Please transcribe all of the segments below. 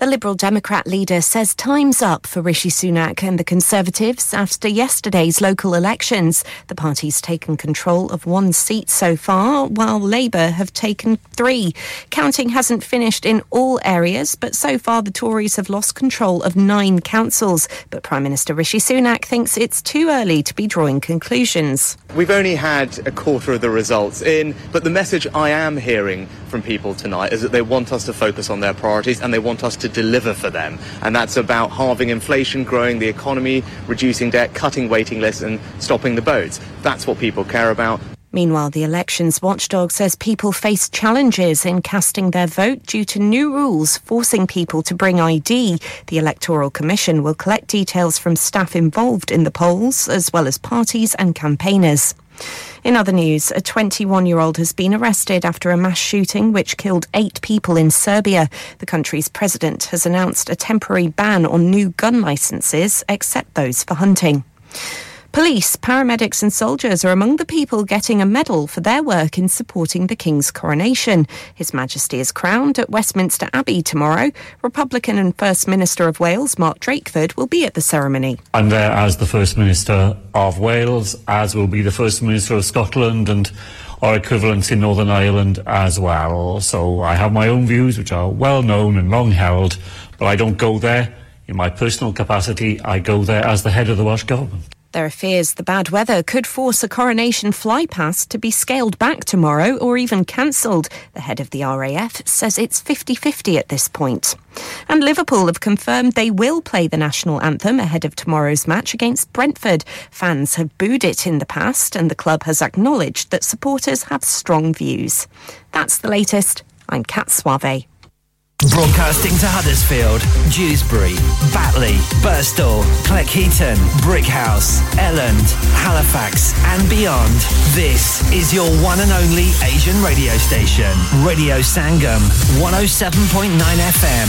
The Liberal Democrat leader says time's up for Rishi Sunak and the Conservatives after yesterday's local elections. The party's taken control of one seat so far, while Labour have taken three. Counting hasn't finished in all areas, but so far the Tories have lost control of nine councils. But Prime Minister Rishi Sunak thinks it's too early to be drawing conclusions. We've only had a quarter of the results in, but the message I am hearing from people tonight is that they want us to focus on their priorities and they want us to deliver for them. And that's about halving inflation, growing the economy, reducing debt, cutting waiting lists, and stopping the boats. That's what people care about. Meanwhile, the elections watchdog says people face challenges in casting their vote due to new rules forcing people to bring ID. The Electoral Commission will collect details from staff involved in the polls, as well as parties and campaigners. In other news, a 21 year old has been arrested after a mass shooting which killed eight people in Serbia. The country's president has announced a temporary ban on new gun licenses, except those for hunting. Police, paramedics, and soldiers are among the people getting a medal for their work in supporting the King's coronation. His Majesty is crowned at Westminster Abbey tomorrow. Republican and First Minister of Wales, Mark Drakeford, will be at the ceremony. I'm there as the First Minister of Wales, as will be the First Minister of Scotland and our equivalents in Northern Ireland as well. So I have my own views, which are well known and long held, but I don't go there in my personal capacity. I go there as the head of the Welsh Government. There are fears the bad weather could force a coronation flypast to be scaled back tomorrow or even cancelled. The head of the RAF says it's 50 50 at this point. And Liverpool have confirmed they will play the national anthem ahead of tomorrow's match against Brentford. Fans have booed it in the past, and the club has acknowledged that supporters have strong views. That's the latest. I'm Kat Suave. Broadcasting to Huddersfield, Dewsbury, Batley, Burstall, Cleckheaton, Brickhouse, Elland, Halifax, and beyond. This is your one and only Asian radio station, Radio Sangam, 107.9 FM.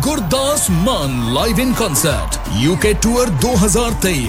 Gurdas live in concert UK tour tour 2023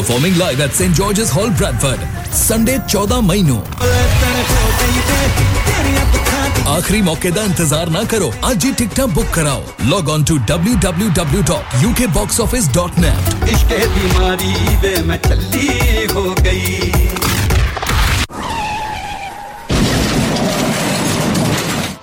performing live at St. George's Hall, Bradford. Sunday, چودہ مئی نو آخری موقع دا انتظار نہ کرو آج ہی ticket book کراؤ log on to W W W dot U K box office dot net بیماری ہو گئی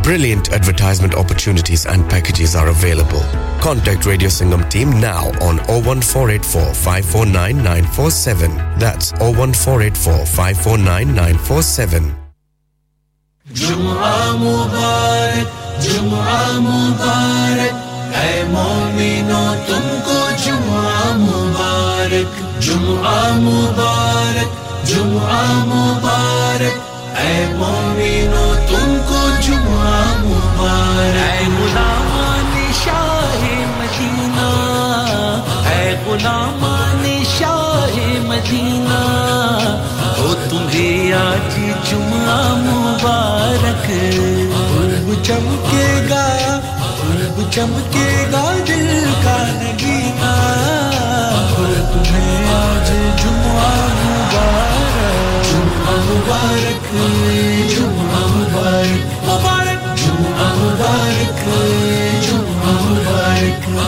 Brilliant advertisement opportunities and packages are available. Contact Radio Singham team now on 01484 549 That's 01484 549 947. جمعة مبارك جمعة مبارك اے مومنو تم کو جمعہ مبارک جمعہ مبارک جمعہ مبارک مبارک۔ اے غلامان شاہ مدینہ، اے غلامان شاہ مدینہ، ہو تمہیں آج جمعہ مبارک۔ خوب چمکے گا خوب چمکے گا دل کا نگینا اور تمہیں آج جمعہ مبارک جمعہ مبارک جمعہ مبارک مبارک۔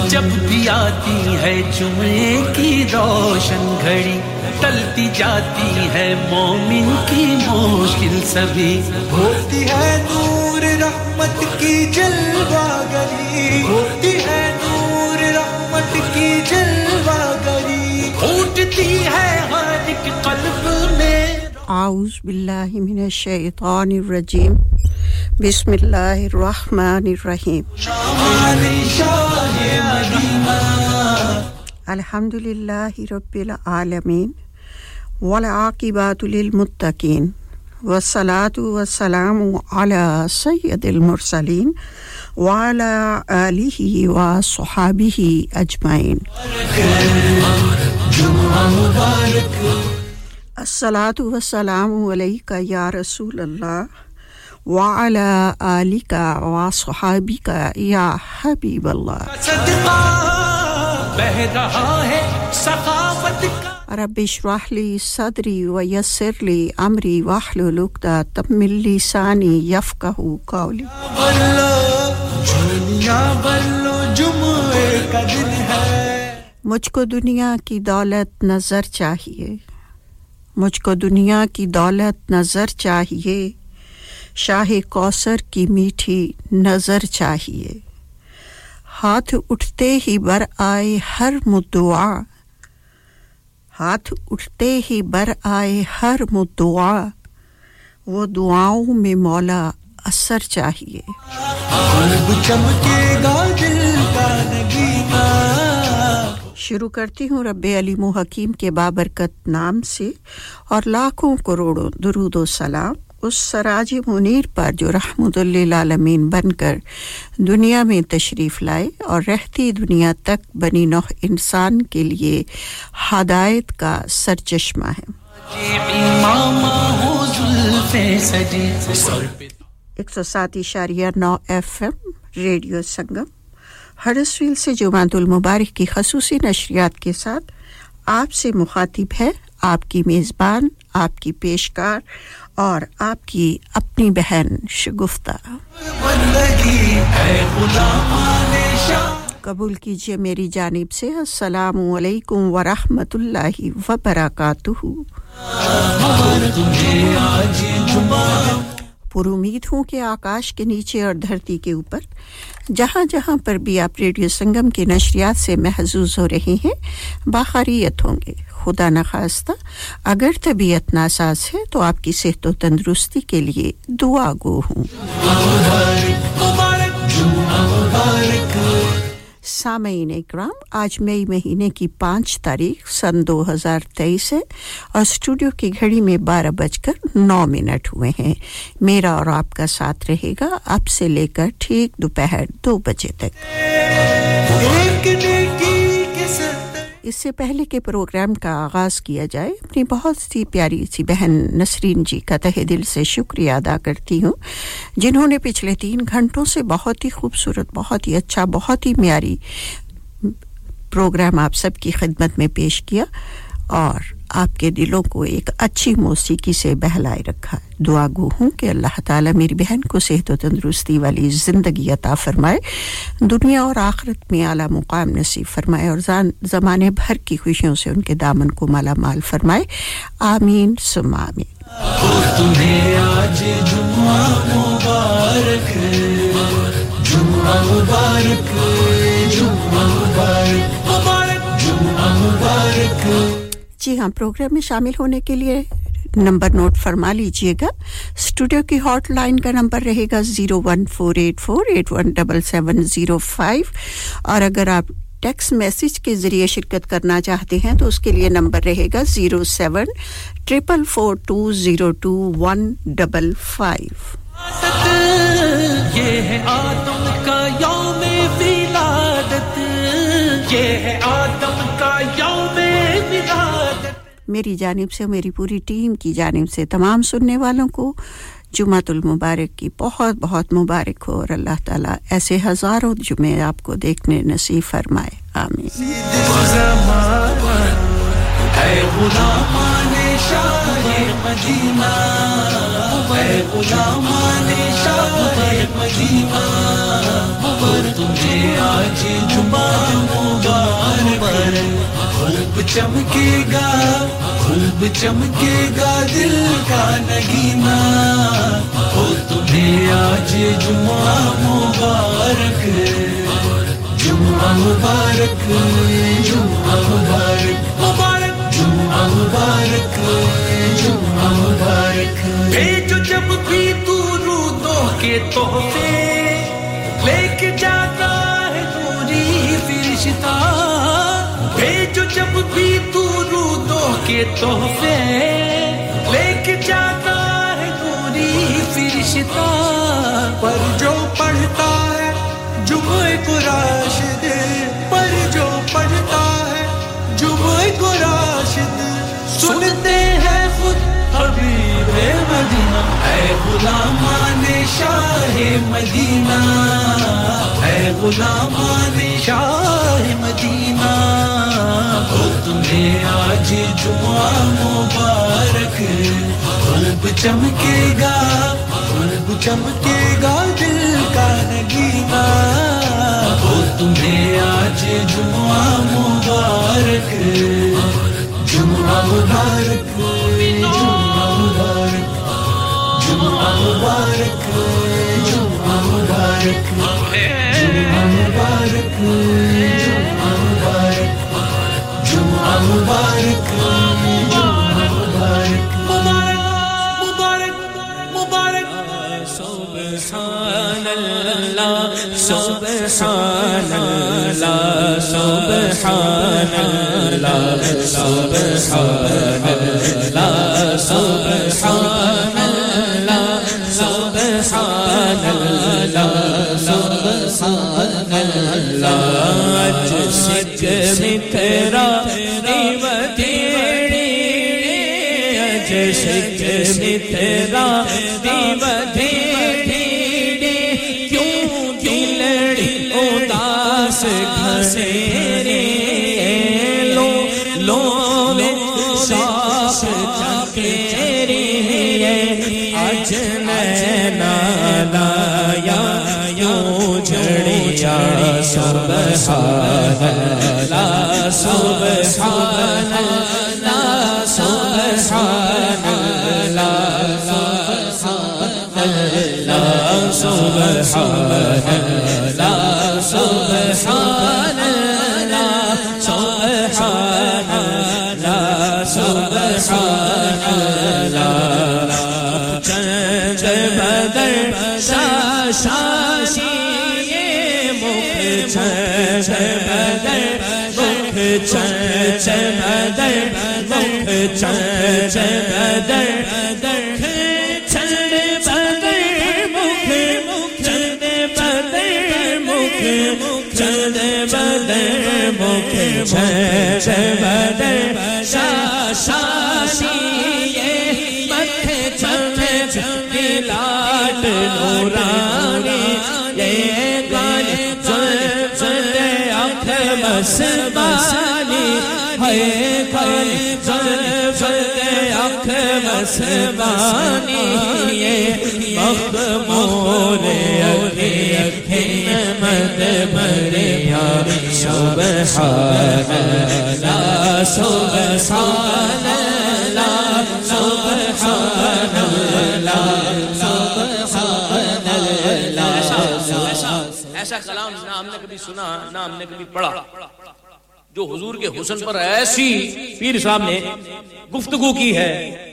جب بھی آتی ہے جمعے کی روشن گھڑی ٹلتی جاتی ہے مومن کی مشکل سبھی۔ ہوتی ہے نور رحمت کی جلوہ گری ہوتی ہے نور رحمت کی جلوہ گری اٹھتی ہے أعوذ بالله من الشيطان الرجيم. بسم الله الرحمن الرحيم. الحمد لله رب العالمين والعاقبة للمتقين والصلاة والسلام على سيد المرسلين وعلى آله وصحابه أجمعين. جمعة مبارك السلاۃ وسلام علیکہ یا رسول اللہ وعلی علی کا وا صحابی کا یا حبیب اللہ رب اشرح صدری و یسرلی عمری واہل واحلل عقدہ تم لسانی یفقہ قولی مجھ کو دنیا کی دولت نظر چاہیے۔ مجھ کو دنیا کی دولت نظر چاہیے، شاہ کوثر کی میٹھی نظر چاہیے۔ ہاتھ اٹھتے ہی بر آئے ہر مدعا۔ ہاتھ اٹھتے ہی بر آئے ہر مدعا۔ وہ دعاؤں میں مولا اثر چاہیے۔ شروع کرتی ہوں رب علیم و حکیم کے بابرکت نام سے اور لاکھوں کروڑوں درود و سلام اس سراج منیر پر جو رحمت عالمین بن کر دنیا میں تشریف لائے اور رہتی دنیا تک بنی نوح انسان کے لیے ہدایت کا سرچشمہ ہے۔ ایک سو سات اشاریہ نو ایف ایم ریڈیو سنگم۔ ہرسویل سے جماعت المبارک کی خصوصی نشریات کے ساتھ آپ سے مخاطب ہے آپ کی میزبان، آپ کی پیشکار اور آپ کی اپنی بہن شگفتہ۔ قبول کیجیے میری جانب سے، السلام علیکم ورحمۃ اللہ وبرکاتہ۔ پر امید ہوں کہ آکاش کے نیچے اور دھرتی کے اوپر، جہاں جہاں پر بھی آپ ریڈیو سنگم کی نشریات سے محظوظ ہو رہے ہیں، باخریت ہوں گے۔ خدا نخواستہ، اگر طبیعت ناساز ہے تو آپ کی صحت و تندرستی کے لیے دعا گو ہوں۔ سامعین اکرام، آج مئی مہینے کی پانچ تاریخ سن دو ہزار تیئیس ہے اور اسٹوڈیو کی گھڑی میں بارہ بج کر نو منٹ ہوئے ہیں۔ میرا اور آپ کا ساتھ رہے گا اب سے لے کر ٹھیک دوپہر دو بجے تک۔ اس سے پہلے کے پروگرام کا آغاز کیا جائے، اپنی بہت سی پیاری سی بہن نسرین جی کا تہ دل سے شکریہ ادا کرتی ہوں، جنہوں نے پچھلے تین گھنٹوں سے بہت ہی خوبصورت، بہت ہی اچھا بہت ہی معیاری پروگرام آپ سب کی خدمت میں پیش کیا۔ اور آپ کے دلوں کو ایک اچھی موسیقی سے بہلائے رکھا دعا گو ہوں کہ اللہ تعالیٰ میری بہن کو صحت و تندرستی والی زندگی عطا فرمائے۔ دنیا اور آخرت میں اعلیٰ مقام نصیب فرمائے اور زمانے بھر کی خوشیوں سے ان کے دامن کو مالا مال فرمائے۔ آمین سم آمین۔ جی ہاں پروگرام میں شامل ہونے کے لیے نمبر نوٹ فرما لیجیے گا۔ اسٹوڈیو کی ہاٹ لائن کا نمبر رہے گا zero one four eight four, eight one double seven zero five. اور اگر آپ ٹیکس میسج کے ذریعے شرکت کرنا چاہتے ہیں، تو اس کے لیے نمبر رہے گا zero seven, triple four, two zero two, one double five. میری جانب سے، میری پوری ٹیم کی جانب سے، تمام سننے والوں کو جمعہ المبارک کی بہت بہت مبارک ہو اور اللہ تعالیٰ ایسے ہزاروں جمعے آپ کو دیکھنے نصیب فرمائے۔ آمین۔ خوب چمکے گا، خوب چمکے گا دل کا نگینا ہو تمہیں آج جمعہ مبارک جمعہ مبارک جمعہ مبارک مبارک چمکی تو رو دو کے تحفے، لے کے جاتا کے تحفے لے کے جاتا ہے پوری فرشتہ پر جو پڑھتا ہے جمعہ کو راش غلام شاہ مدینہ، اے غلامان شاہ مدینہ تمہیں آج جمعہ مبارک غلب چمکے گا غلب چمکے گا دل کا نگینا تمہیں آج جمعہ مبارک جمعہ مبارک۔ جمعہ مبارک جمعہ مبارک جمعہ مبارک جمعہ مبارک جمعہ مبارک جمعہ مبارک مبارک مبارک سبحان اللہ سبحان اللہ سبحان اللہ سبحان اللہ مسبانی ہے کوئی زلف اکھ مسبانی مد مریا سبحان اللہ سبحان اللہ سبحان اللہ سبحان اللہ ایسا کلام نہ ہم نے کبھی سنا نہ ہم نے کبھی پڑھا جو حضور کے حسن پر ایسی پیر صاحب نے گفتگو کی ہے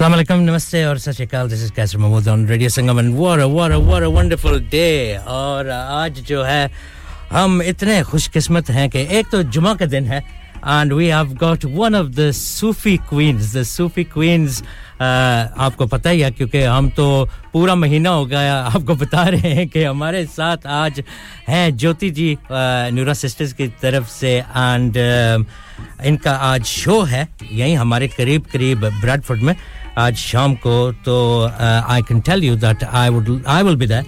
السلام علیکم نمستے اور سچ Akal this is Qaiser Mahmood on radio Sangam and war war war wonderful day اور آج جو ہے ہم اتنے خوش قسمت ہیں کہ ایک تو جمعہ کا دن ہے and we have got one of the Sufi queens the Sufi queens آپ کو پتہ ہی ہے، کیونکہ ہم تو پورا مہینہ ہو گیا آپ کو بتا رہے ہیں کہ ہمارے ساتھ آج ہیں جوتی جی uh, نیورا سسٹرز کی طرف سے اینڈ um, ان کا آج شو ہے، یہیں ہمارے قریب قریب براڈ فوڈ میں آج شام کو تو I can tell you that I would I will be that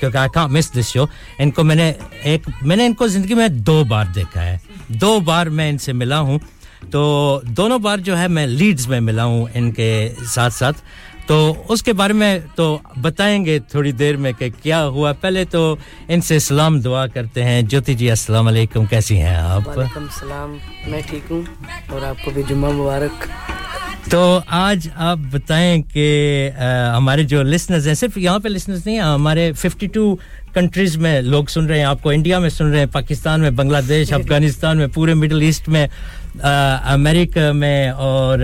کیونکہ آئی کانٹ مس دس شو ان کو میں نے ایک، میں نے ان کو زندگی میں دو بار دیکھا ہے۔ دو بار میں ان سے ملا ہوں۔ تو دونوں بار جو ہے میں لیڈز میں ملا ہوں ان کے ساتھ ساتھ۔ تو اس کے بارے میں تو بتائیں گے تھوڑی دیر میں کہ کیا ہوا۔ پہلے تو ان سے سلام دعا کرتے ہیں۔ جوتی جی السلام علیکم۔ کیسی ہیں آپ؟ وعلیکم السلام۔ میں ٹھیک ہوں اور آپ کو بھی جمعہ مبارک۔ تو آج آپ بتائیں کہ ہمارے جو لسنرز ہیں صرف یہاں پہ لسنرز نہیں ہیں ہمارے 52 کنٹریز میں لوگ سن رہے ہیں آپ کو انڈیا میں سن رہے ہیں پاکستان میں بنگلہ دیش جی، جی۔ افغانستان میں پورے مڈل ایسٹ میں۔ امریکہ میں اور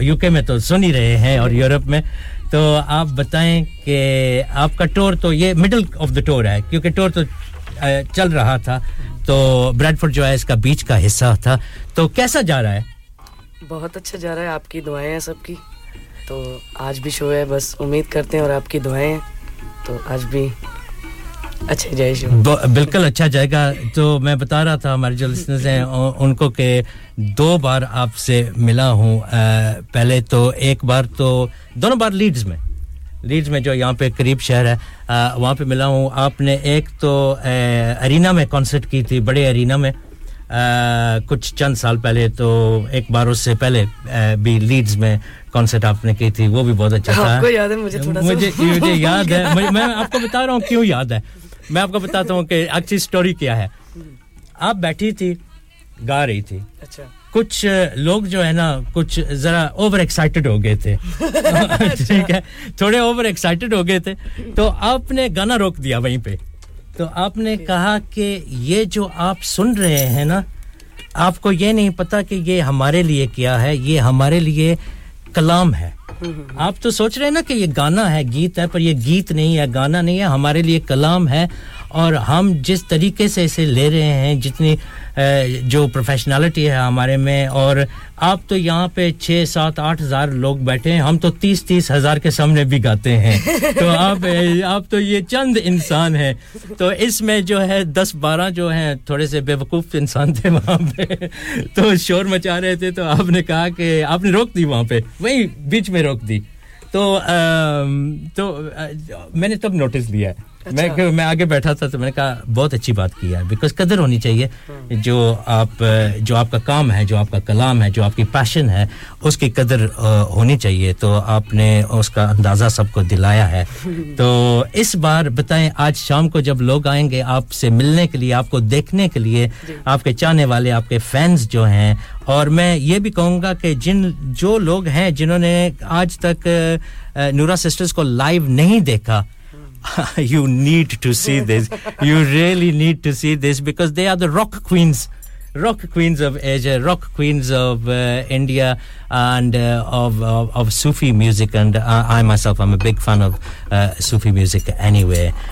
یو کے میں تو سن ہی رہے ہیں اور یورپ میں۔ تو آپ بتائیں کہ آپ کا ٹور تو یہ مڈل آف دا ٹور ہے، کیونکہ ٹور تو چل رہا تھا۔ تو بریڈ فورڈ جو ہے، اس کا بیچ کا حصہ تھا۔ تو کیسا جا رہا ہے؟ بہت اچھا جا رہا ہے، آپ کی دعائیں ہیں سب کی۔ تو آج بھی شو ہے، بس امید کرتے ہیں اور آپ کی دعائیں ہیں۔ تو آج بھی اچھا جائے بالکل اچھا جائے گا۔ تو میں بتا رہا تھا ہمارے جو لسنرز ہیں ان کو کہ دو بار آپ سے ملا ہوں۔ پہلے تو ایک بار تو دونوں بار لیڈز میں۔ لیڈز میں جو یہاں پہ قریب شہر ہے وہاں پہ ملا ہوں۔ آپ نے ایک تو ارینا میں کانسرٹ کی تھی بڑے ارینا میں۔ کچھ چند سال پہلے تو ایک بار اس سے پہلے بھی لیڈز میں کانسرٹ آپ نے کی تھی۔ وہ بھی بہت اچھا تھا۔ مجھے یاد ہے۔ میں آپ کو بتا رہا ہوں کیوں یاد ہے۔ میں آپ کو بتاتا ہوں کہ اچھی سٹوری کیا ہے۔ آپ بیٹھی تھی گا رہی تھی۔ اچھا۔ کچھ لوگ جو ہے نا کچھ ذرا اوور ایکسائٹیڈ ہو گئے تھے۔ ٹھیک ہے؟ تھوڑے اوور ایکسائٹیڈ ہو گئے تھے۔ تو آپ نے گانا روک دیا وہیں پہ۔ تو آپ نے کہا کہ یہ جو آپ سن رہے ہیں نا آپ کو یہ نہیں پتا کہ یہ ہمارے لیے کیا ہے یہ ہمارے لیے کلام ہے۔ ہاں۔ آپ تو سوچ رہے ہیں نا کہ یہ گانا ہے گیت ہے، پر یہ گیت نہیں ہے، گانا نہیں ہے، ہمارے لیے کلام ہے۔ اور ہم جس طریقے سے اسے لے رہے ہیں جتنی جو پروفیشنالٹی ہے ہمارے میں اور آپ تو یہاں پہ چھ سات آٹھ ہزار لوگ بیٹھے ہیں ہم تو تیس تیس ہزار کے سامنے بھی گاتے ہیں۔ تو آپ آپ تو یہ چند انسان ہیں۔ تو اس میں جو ہے دس بارہ جو ہیں تھوڑے سے بے وقوف انسان تھے وہاں پہ۔ تو شور مچا رہے تھے تو آپ نے کہا کہ آپ نے روک دی وہاں پہ۔ وہیں بیچ میں روک دی۔ تو تو میں نے تب نوٹس لیا ہے۔ میں اچھا۔ میں آگے بیٹھا تھا تو میں نے کہا بہت اچھی بات کی ہے بیکاز قدر ہونی چاہیے ہاں۔ جو آپ جو آپ کا کام ہے جو آپ کا کلام ہے جو آپ کی پیشن ہے اس کی قدر ہونی چاہیے تو آپ نے اس کا اندازہ سب کو دلایا ہے تو اس بار بتائیں آج شام کو جب لوگ آئیں گے آپ سے ملنے کے لیے آپ کو دیکھنے کے لیے جی۔ آپ کے چاہنے والے آپ کے فینس جو ہیں اور میں یہ بھی کہوں گا کہ جن جو لوگ ہیں جنہوں نے آج تک نورا سسٹرز کو لائیو نہیں دیکھا you need to see this. you really need to see this because they are the rock queens. Rock queens of Asia, rock queens of uh, India, and uh, of, of, of Sufi music. And I, I myself, I'm a big fan of uh, Sufi music anyway.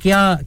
plan is?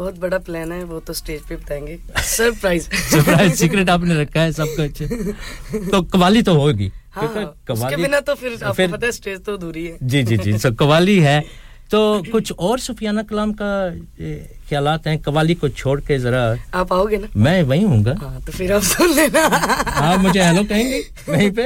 بہت بڑا plan ہے وہ تو stage پہ بتائیں گے۔ Surprise surprise secret آپ نے رکھا ہے سب کچھ اچھا۔ تو قوالی تو ہوگی۔ ہاں اس کے بنا تو پھر آپ کو پتہ ہے اسٹیج تو ادھوری ہے۔ جی جی جی۔ سو قوالی ہے۔ تو کچھ اور سفیانہ کلام کا خیالات ہیں؟ قوالی کو چھوڑ کے ذرا آپ آؤ گے نا؟ میں وہیں ہوں گا۔ ہاں، تو پھر آپ سن لینا۔ آپ مجھے ہیلو کہیں گے؟ وہیں پہ؟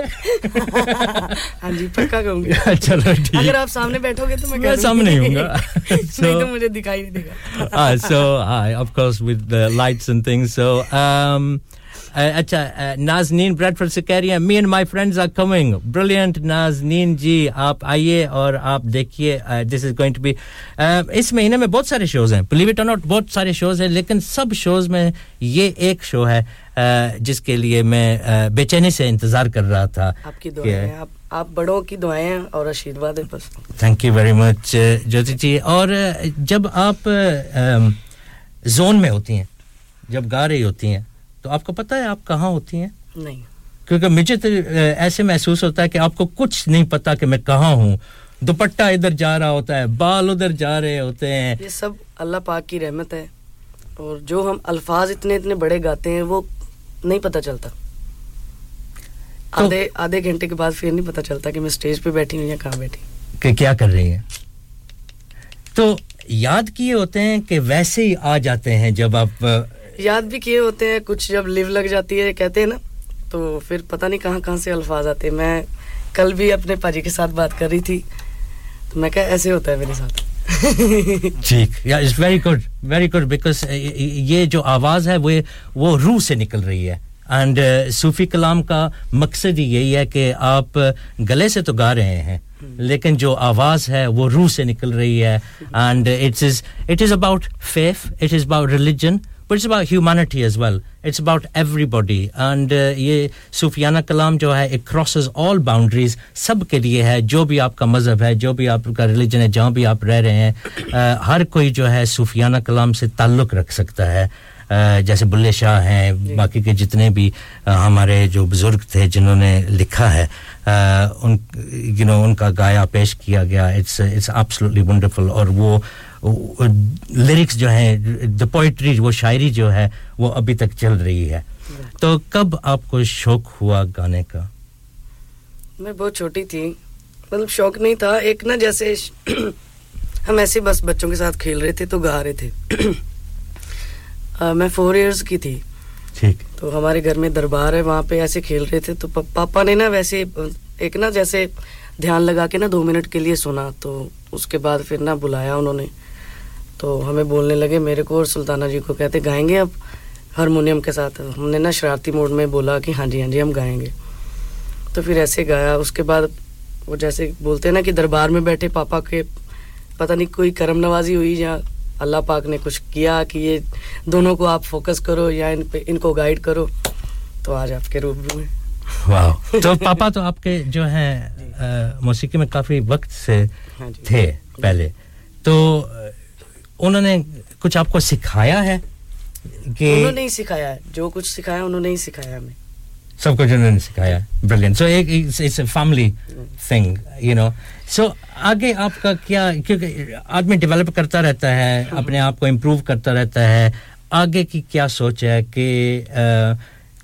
ہاں جی پکا کہوں گے چلو ٹھیک۔ اگر آپ سامنے بیٹھو گے تو میں کہوں سامنے ہوں گا۔ نہیں تو مجھے دکھائی نہیں دے گا۔ So I of course with lights and things so اچھا نازنین بریڈفورڈ سے کہہ رہی ہیں me and my friends are coming brilliant Nazneen ji آپ آئیے اور آپ دیکھیے this is going to be اس مہینے میں بہت سارے شوز ہیں بلیو اٹ اور ناٹ بہت سارے شوز ہیں لیکن سب شوز میں یہ ایک شو ہے جس کے لیے میں بے چینی سے انتظار کر رہا تھا آپ کی دعائیں آپ بڑوں کی دعائیں اور آشیرواد ہیں بس thank you very much Jyoti جی اور جب آپ زون میں ہوتی ہیں جب گا رہی ہوتی ہیں تو آپ کو پتا ہے آپ کہاں ہوتی ہیں؟ نہیں۔ کیونکہ مجھے تو ایسے محسوس ہوتا ہے کہ آپ کو کچھ نہیں پتا کہ میں کہاں ہوں۔ دوپٹہ ادھر جا رہا ہوتا ہے بال ادھر جا رہے ہوتے ہیں۔ یہ سب اللہ پاک کی رحمت ہے۔ اور جو ہم الفاظ اتنے اتنے بڑے گاتے ہیں وہ نہیں پتا چلتا۔ آدھے آدھے گھنٹے کے بعد پھر نہیں پتا چلتا کہ میں اسٹیج پہ بیٹھی ہوں یا کہاں بیٹھی کہ کیا کر رہی ہیں؟ تو یاد کیے ہوتے ہیں کہ ویسے ہی آ جاتے ہیں جب آپ یاد بھی کیے ہوتے ہیں، کچھ جب لیو لگ جاتی ہے، کہتے ہیں نا، تو پھر پتہ نہیں کہاں کہاں سے الفاظ آتے ہیں۔ میں کل بھی اپنے پاجی کے ساتھ بات کر رہی تھی، تو میں کہا ایسے ہوتا ہے میرے ساتھ۔ ٹھیک، یا it's very good very good because یہ جو آواز ہے، وہ وہ روح سے نکل رہی ہے۔ اینڈ صوفی کلام کا مقصد ہی یہی ہے کہ آپ گلے سے تو گا رہے ہیں، لیکن جو آواز ہے، وہ روح سے نکل رہی ہے۔ And it's it is about faith it is about religion but it's about humanity as well it's about everybody and یہ صوفیانہ کلام جو ہے اٹ کراسز آل باؤنڈریز سب کے لیے ہے جو بھی آپ کا مذہب ہے جو بھی آپ کا ریلیجن ہے جہاں بھی آپ رہ رہے ہیں uh, ہر کوئی جو ہے صوفیانہ کلام سے تعلق رکھ سکتا ہے Uh, جیسے بلے شاہ ہیں باقی کے جتنے بھی uh, ہمارے جو بزرگ تھے جنہوں نے لکھا ہے uh, ان یو you نو know, ان کا گایا پیش کیا گیا اٹس اٹس ونڈرفل اور وہ لیرکس جو ہیں دا پوئٹری وہ شاعری جو ہے وہ ابھی تک چل رہی ہے۔ تو کب آپ کو شوق ہوا گانے کا؟ میں بہت چھوٹی تھی۔ مطلب شوق نہیں تھا ایک نا جیسے ہم ایسے بس بچوں کے ساتھ کھیل رہے تھے تو گا رہے تھے۔ میں فور ایئرس کی تھی۔ ٹھیک۔ تو ہمارے گھر میں دربار ہے وہاں پہ ایسے کھیل رہے تھے۔ تو پاپا نے نا ویسے ایک نا جیسے دھیان لگا کے نا دو منٹ کے لیے سنا۔ تو اس کے بعد پھر نا بلایا انہوں نے۔ تو ہمیں بولنے لگے میرے کو اور سلطانہ جی کو کہتے گائیں گے آپ؟ ہارمونیم کے ساتھ۔ ہم نے نا شرارتی موڈ میں بولا کہ ہاں جی ہاں جی ہم گائیں گے۔ تو پھر ایسے گایا۔ اس کے بعد وہ جیسے بولتے ہیں نا کہ دربار میں بیٹھے پاپا کے پتہ نہیں کوئی کرم نوازی ہوئی یا اللہ پاک نے کچھ کیا کہ یہ دونوں کو آپ فوکس کرو یا ان پہ ان کو گائیڈ کرو۔ تو آج آپ کے روبرو ہیں واہ۔ تو پاپا تو آپ کے جو ہیں موسیقی میں کافی وقت سے ہاں جی۔ تھے پہلے۔ تو انہوں نے کچھ آپ کو سکھایا ہے کہ انہوں نے ہی سکھایا ہے۔ جو کچھ سکھایا انہوں نے ہی سکھایا ہمیں۔ سب کچھ انہوں نے سکھایا ہے۔ So it's a family thing you know so آگے آپ کا کیا کیونکہ آدمی ڈیولپ کرتا رہتا ہے اپنے آپ کو امپروو کرتا رہتا ہے۔ آگے کی کیا سوچ ہے کہ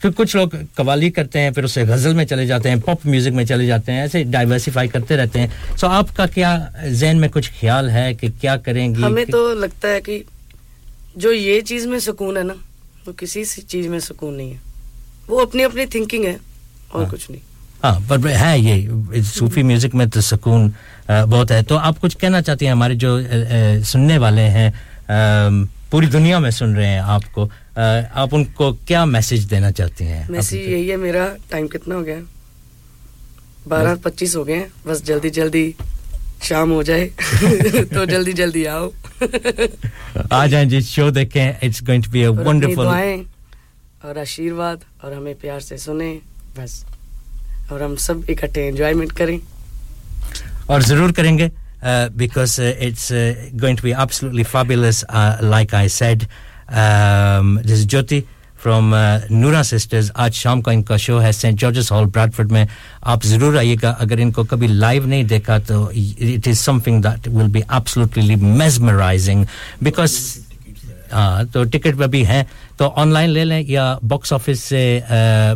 پھر کچھ لوگ قوالی کرتے ہیں پھر اسے غزل میں چلے جاتے ہیں پاپ میوزک میں چلے جاتے ہیں ایسے ڈائیورسیفائی کرتے رہتے ہیں۔ سو آپ کا کیا ذہن میں کچھ خیال ہے کہ کیا کریں گے؟ ہمیں تو لگتا ہے کہ جو یہ چیز میں سکون ہے نا وہ کسی چیز میں سکون نہیں ہے۔ وہ اپنی اپنی تھنکنگ ہے اور ہاں۔ کچھ نہیں۔ ہاں پر ہے یہ صوفی میوزک میں تو سکون بہت ہے۔ تو آپ کچھ کہنا چاہتی ہیں ہمارے جو سننے والے ہیں پوری دنیا میں سن رہے ہیں آپ کو۔ آپ ان کو کیا میسج دینا چاہتی ہیں؟ میسج یہی ہے میرا۔ ٹائم کتنا ہو گیا؟ بارہ پچیس ہو گئے ہیں۔ بس جلدی جلدی شام ہو جائے۔ تو جلدی جلدی آؤ۔ آ جائیں جی شو دیکھیں۔ اور آشیرواد اور ہمیں پیار سے سنیں۔ بس۔ اور ہم سب اکٹھے انجوائمنٹ کریں۔ اور ضرور کریں گے۔ Uh, because uh, it's uh, going to be absolutely fabulous, like I said. Um, this is Jyoti from uh, Nura Sisters. Aaj Sham Coin Show has St. George's Hall, Bradford. Mein. Aap zarur agar inko kabhi live nahi dekha, it is something that will be absolutely mesmerizing because. تو ticket میں بھی ہیں۔ تو online لے لیں یا box office سے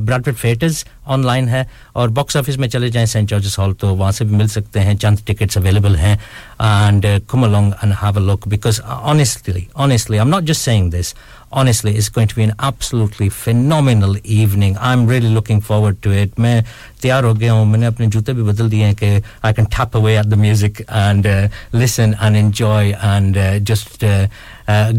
براڈوڈ فیٹرز online ہے۔ اور باکس آفس میں چلے جائیں سینٹ جارجز ہال تو وہاں سے بھی مل سکتے ہیں۔ چند ٹکٹس اویلیبل ہیں۔ And come along and have a look because honestly honestly I'm not just saying this honestly is going to be an phenomenal evening I'm really looking forward to it میں تیار ہو گیا ہوں. میں نے اپنے جوتے بھی بدل دیے ہیں کہ I can tap away at the music and listen and enjoy and just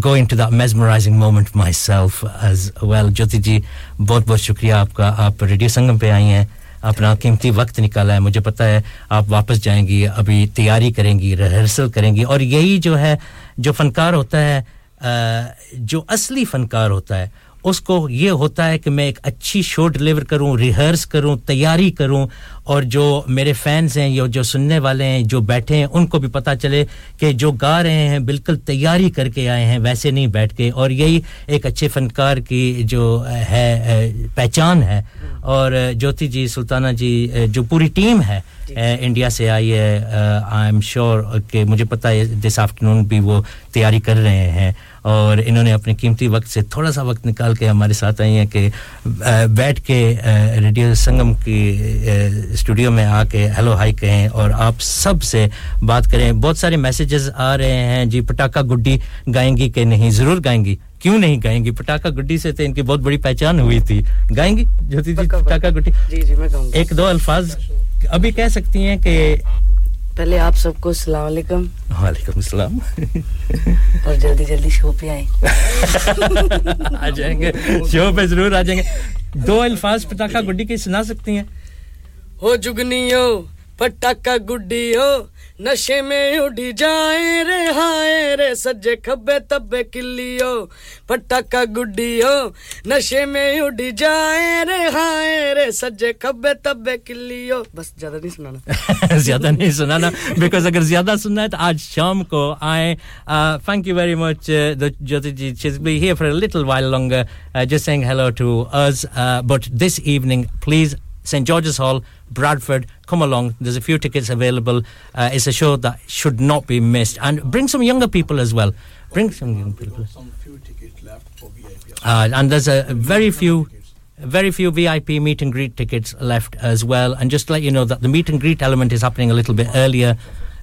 going to the mesmerizing moment myself as well Jyoti ji بہت بہت شکریہ آپ کا آپ ریڈیو سنگم پہ آئی ہیں اپنا قیمتی وقت نکالا ہے مجھے پتا ہے آپ واپس جائیں گی ابھی تیاری کریں گی ریہرسل کریں گی اور یہی جو ہے جو فنکار ہوتا ہے جو اصلی فنکار ہوتا ہے اس کو یہ ہوتا ہے کہ میں ایک اچھی شو ڈیلیور کروں ریہرس کروں تیاری کروں اور جو میرے فینس ہیں یا جو سننے والے ہیں جو بیٹھے ہیں ان کو بھی پتہ چلے کہ جو گا رہے ہیں بالکل تیاری کر کے آئے ہیں ویسے نہیں بیٹھ کے۔ اور یہی ایک اچھے فنکار کی جو ہے پہچان ہے۔ اور جوتی جی سلطانہ جی جو پوری ٹیم ہے جی۔ انڈیا سے آئی ہے آئی ایم شیور کہ مجھے پتہ ہے دس آفٹرنون بھی وہ تیاری کر رہے ہیں۔ اور انہوں نے اپنے قیمتی وقت سے تھوڑا سا وقت نکال کے ہمارے ساتھ آئی ہیں کہ بیٹھ کے ریڈیو سنگم کی اسٹوڈیو میں آ کے ہیلو ہائی کہیں اور آپ سب سے بات کریں۔ بہت سارے میسیجز آ رہے ہیں جی پٹاخہ گڈی گائیں گی کہ نہیں؟ ضرور گائیں گی۔ کیوں نہیں گائیں گی؟ پٹاخہ گڈی سے تو ان کی بہت بڑی پہچان ہوئی تھی۔ گائیں گی جوتی جی پٹاخہ گڈی۔ جی، جی، ایک دو الفاظ ابھی کہہ سکتی ہیں کہ پہلے آپ سب کو السلام علیکم۔ وعلیکم السلام۔ اور جلدی جلدی شو پہ آئیں۔ آ جائیں گے۔ شو پہ ضرور آ جائیں گے۔ دو الفاظ پٹاخہ گڈی کی سنا سکتی ہیں۔ ہو جگنی ہو پٹاخہ گڈی ہو۔ نشے میں اڑی جائیں رے ہائے رے، سجے کھبے تبے کلیو پٹا کا گڈیو۔ نشے میں اڑی جائیں رے ہائے رے، سجے کھبے تبے کلیو۔ بس زیادہ نہیں سنانا۔ زیادہ نہیں سنانا بیکوز اگر زیادہ سننا ہے تو آج شام کو آئیں۔ Thank you very much Jyoti ji she's be here for little while longer just sing hello to us but this evening please Saint George's Hall Bradford, come along. There's a few tickets available. Uh, it's a show that should not be missed. And bring some younger people as well. Bring some young people. Some few tickets left for VIP. Uh, and there's a very few. Very few VIP meet and greet tickets left as well. And just to let you know that the meet and greet element is happening a little bit earlier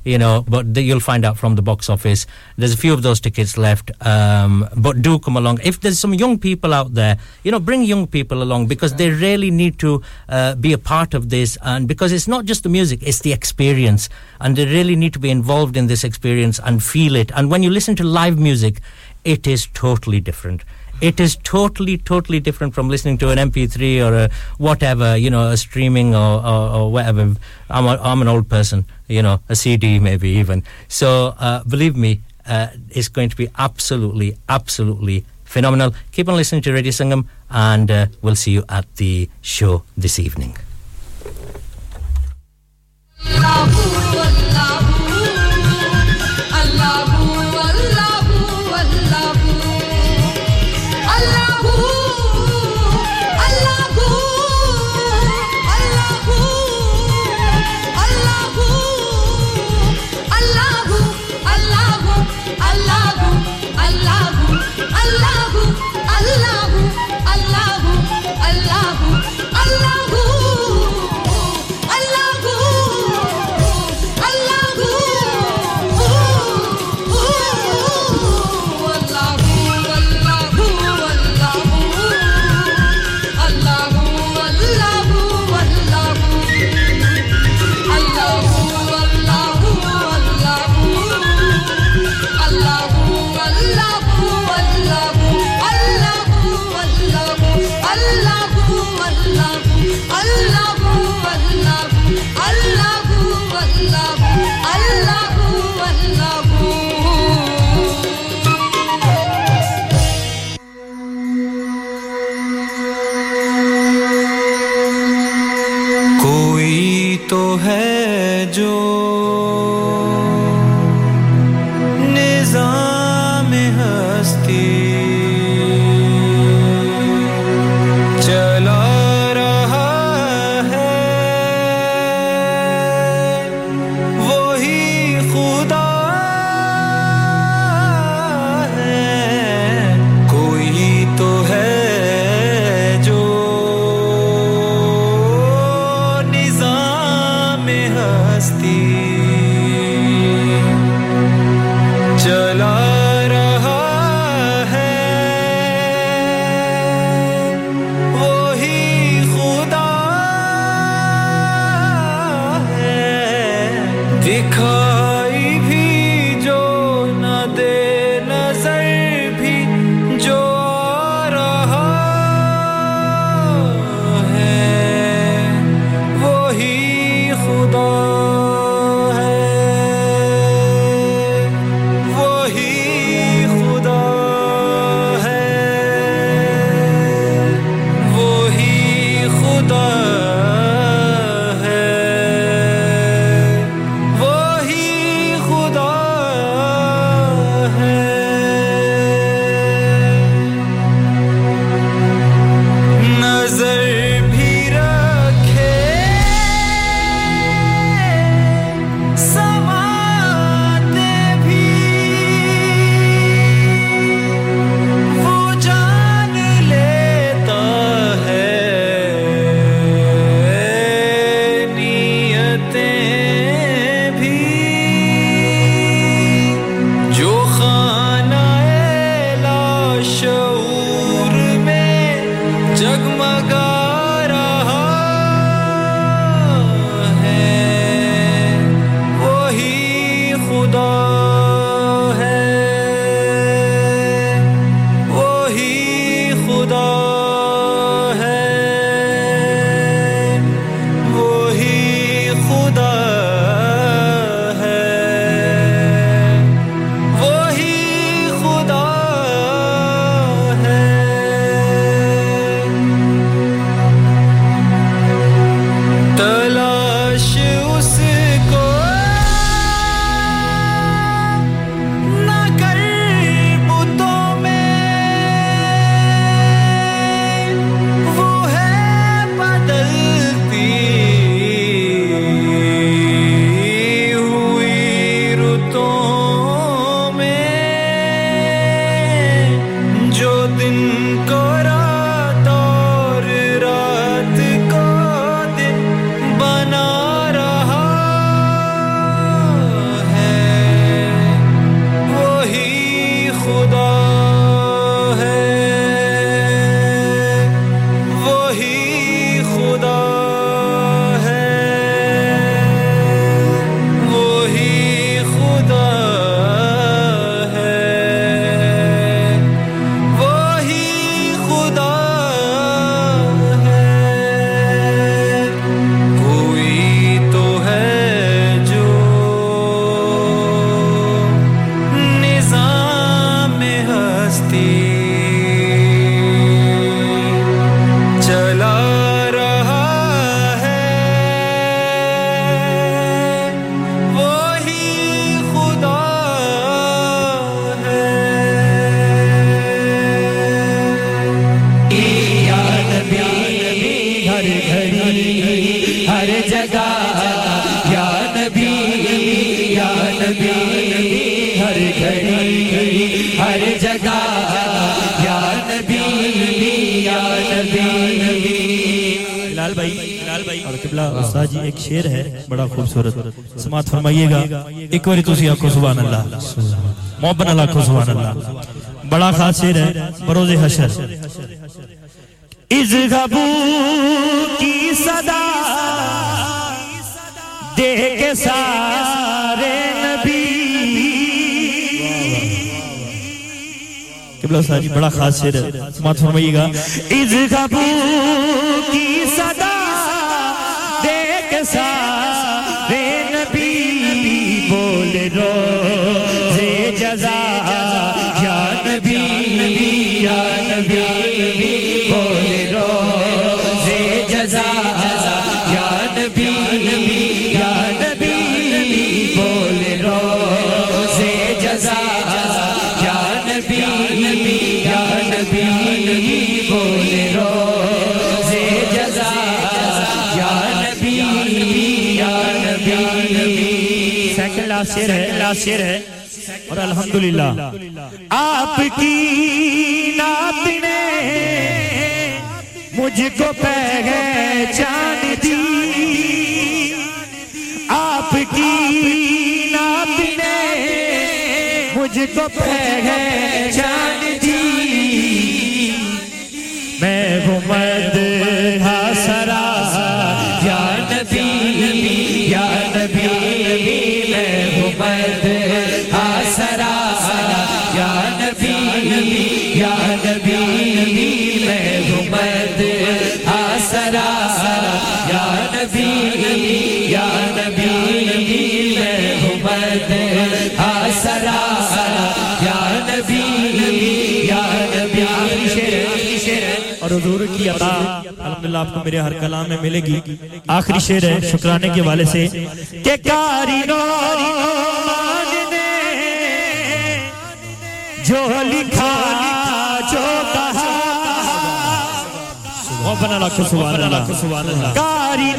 you know, but the, you'll find out from the box office. There's a few of those tickets left, um, but do come along. If there's some young people out there, you know, bring young people along because they really need to uh, be a part of this, and because it's not just the music, it's the experience, and they really need to be involved in this experience and feel it. And when you listen to live music, it is totally different it is totally, totally different from listening to an MP3 or a whatever, you know, a streaming or, or, or whatever. I'm, a, I'm an old person, you know, a CD maybe even. So uh, believe me, uh, it's going to be absolutely, absolutely phenomenal. Keep on listening to Radio Sangam, and uh, we'll see you at the show this evening. فرمائیے گا، ایک بار تسی آکھو سبحان اللہ۔ محبت اللہ آکھو سبحان اللہ۔ بڑا خاص شیر ہے، بروز حشر۔ از غبو کی صدا دے کے سارے نبی۔ قبلہ صاحب بڑا خاص شیر ہے۔ سماعت فرمائیے گا۔ از غبو شیر ہے اور الحمدللہ۔ آپ کی نات نے مجھ کو پہچان دی۔ آپ کی نات نے مجھ کو پہچان دی غرور کی عطا الحمدللہ آپ کو میرے ہر کلام میں ملے گی۔ آخری شعر ہے، شکرانے کے والے سے۔ کہ نے جو لکھا جو کہا۔ سبحان اللہ سبحان اللہ کاری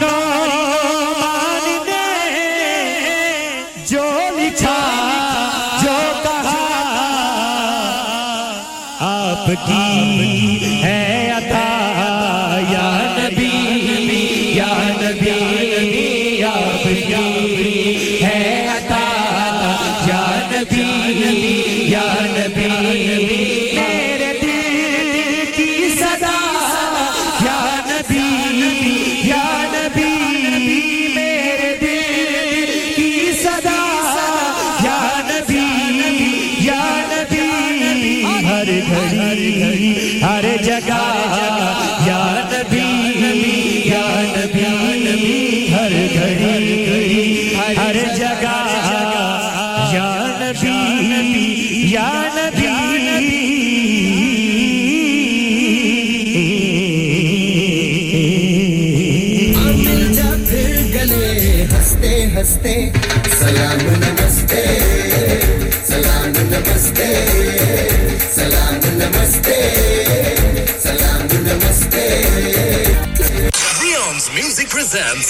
presents.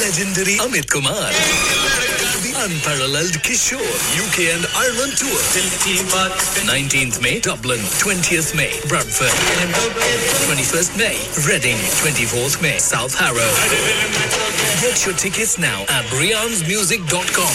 legendary Amit Kumar the unparalleled Kishore UK and Ireland tour 19th May Dublin 20th May Bradford 21st May Reading 24th May South Harrow get your tickets now at briansmusic.com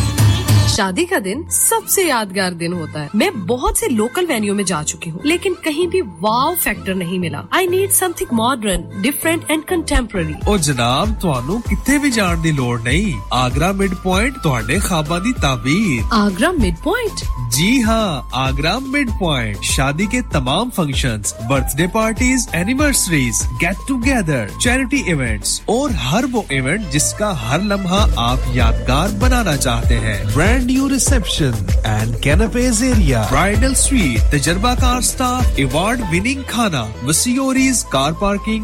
شادی کا دن سب سے یادگار دن ہوتا ہے۔ میں بہت سے لوکل وینیو میں جا چکی ہوں لیکن کہیں بھی واو فیکٹر نہیں ملا۔ I need something modern different and contemporary اور جناب تہانوں کتنے بھی جان دی لوڑ نہیں۔ آگرہ مڈ پوائنٹ تہاڈے خواباں دی تعبیر۔ آگرہ مڈ پوائنٹ جی ہاں آگرہ مڈ پوائنٹ شادی کے تمام functions birthday parties anniversaries get together charity events اور ہر وہ ایونٹ جس کا ہر لمحہ آپ یادگار بنانا چاہتے ہیں۔ Brand venue reception and canapes area. Bridal suite, the Jarbakar staff, award-winning khana, Masiori's car parking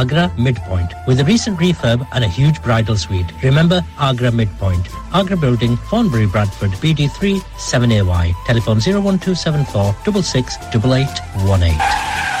Agra mid point with recent refurb and huge bridal suite remember Agra mid point Agra building Thornbury Bradford B D three seven A Y telephone zero one two seven four double six double eight one eight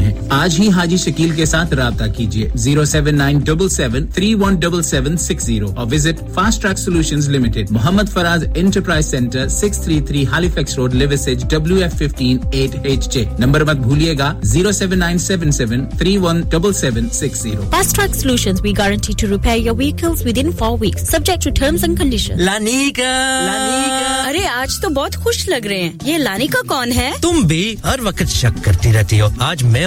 ہیں آج ہی حاجی شکیل کے ساتھ رابطہ کیجیے zero seven nine double seven three one double seven six zero اور visit fast track solution limited Muhammad Faraz enterprise centre six three three Halifax road Liversedge W F fifteen eight H J number مت بھولیے گا zero seven nine seven seven three one double seven six zero fast track solution we guarantee to repair your vehicles within four weeks subject to terms and condition لانیکا ارے آج تو بہت خوش لگ رہے ہیں۔ یہ لانیکا کون ہے؟ تم بھی ہر وقت شک کرتی رہتی ہو۔ آج میں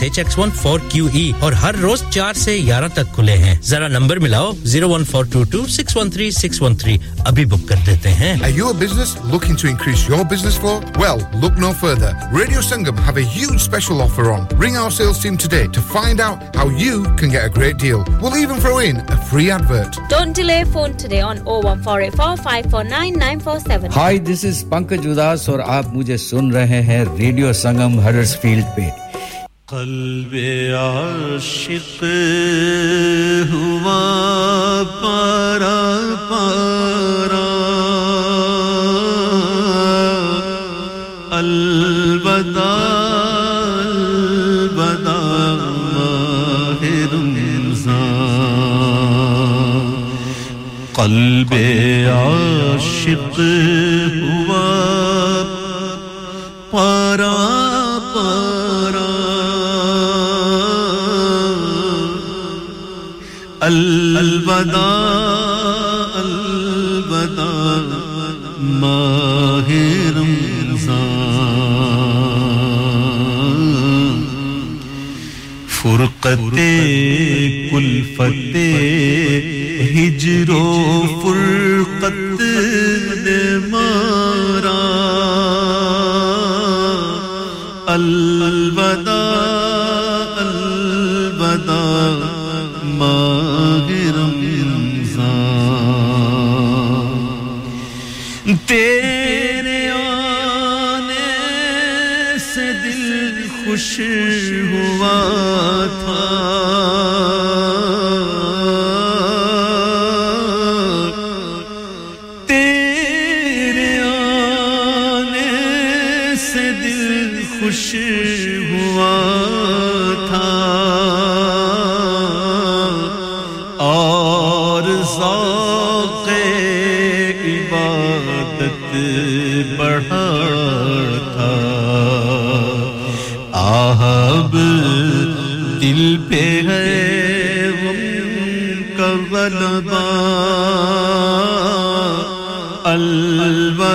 X H X one four Q E اور ہر روز چار سے گیارہ تک کھلے ہیں۔ ذرا number ملاؤ zero one four two two six one three six one three ابھی بک کر دیتے ہیں۔ Business looking to increase your business for well look no further radio Sangam have a huge special offer on ring our sales team today to find out how you can get a great deal we'll even throw in a free advert don't delay phone today on 01484549947 high this is Pankaj اداس اور آپ مجھے سن رہے ہیں radio سنگم ہرس field پہ۔ قلب عاشق ہوا پارا پارا۔ البدا البدا ماہ رمضان قلب عاشق ہوا پارا البدا الوداع ماہ رمضان۔ فرقت کلفت ہجر و فرقت نے مارا۔ البدا تیرے آنے سے دل خوش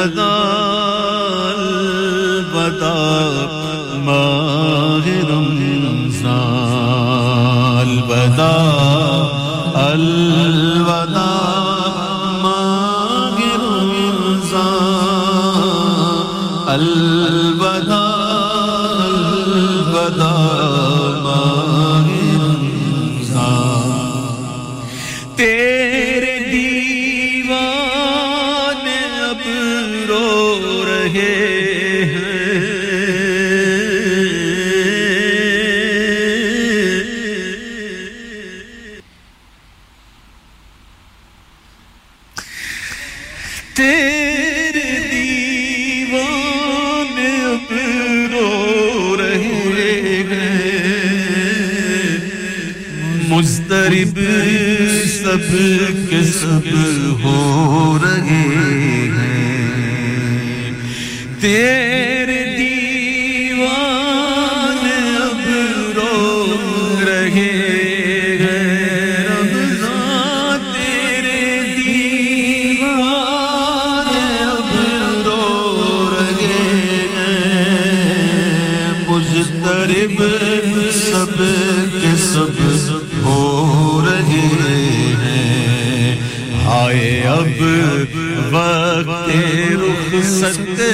بدا البدا ماہ رمضان البدا البدا ماہ رمضان البدا سب کے سب ہو رہے ہیں۔ تیرے رخ سستے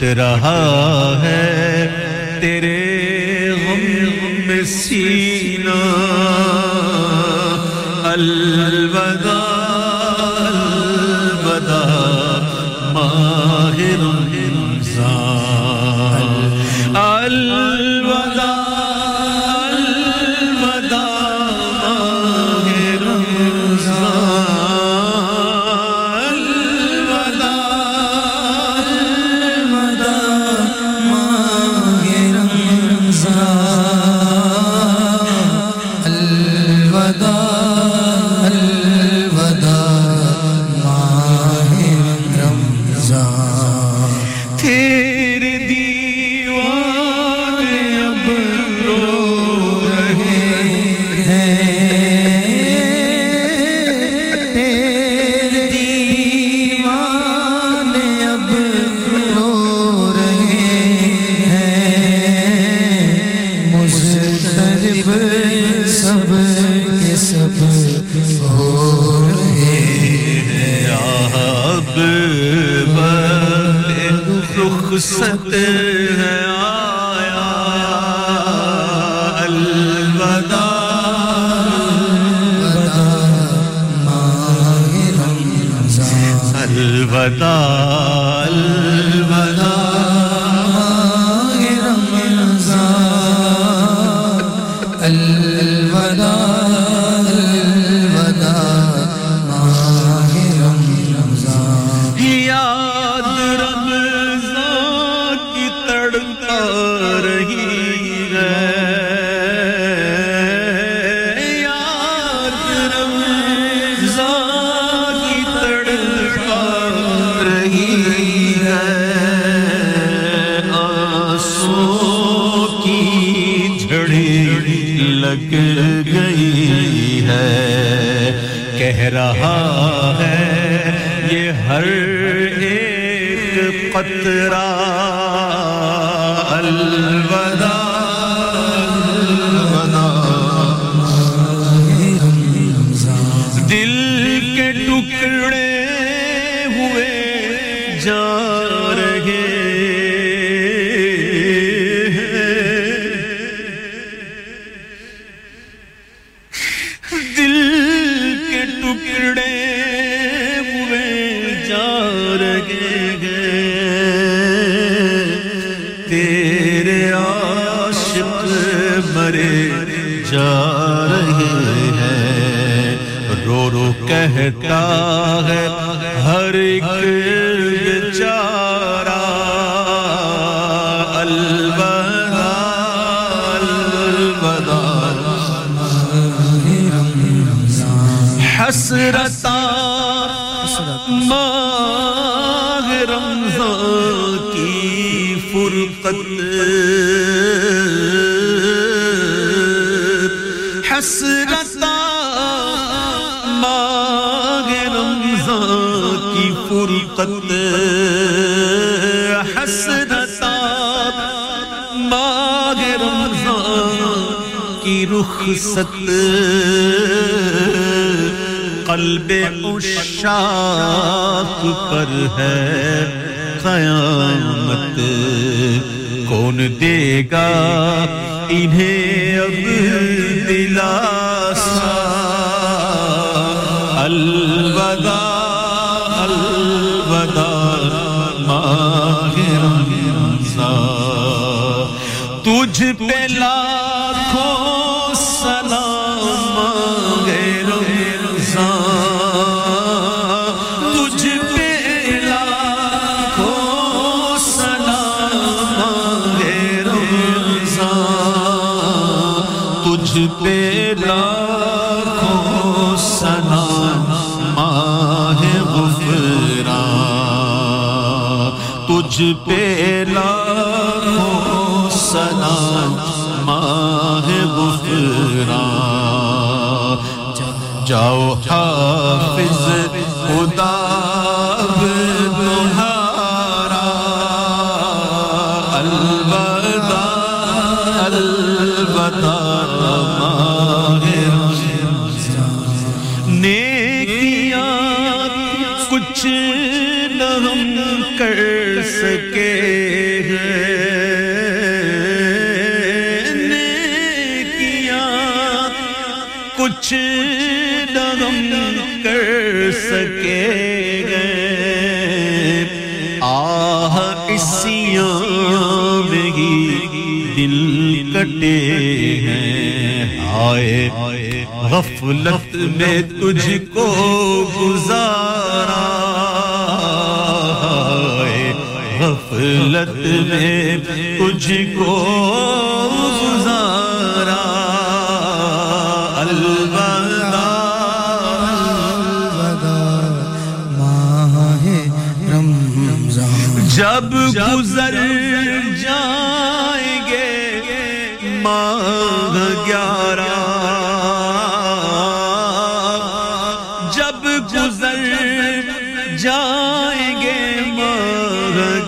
چھٹ رہا ہے۔ تیرے غم میں سینہ اللہ قطرة الوداع ಕಾಲ رخصت قلب اشاق پر ہے۔ قیامت کون دے گا؟ انہیں اب دلاسا۔ اللہ تجھ دل ہیں۔ آئے غفلت میں تجھ کو گزارا۔ غفلت میں تجھ کو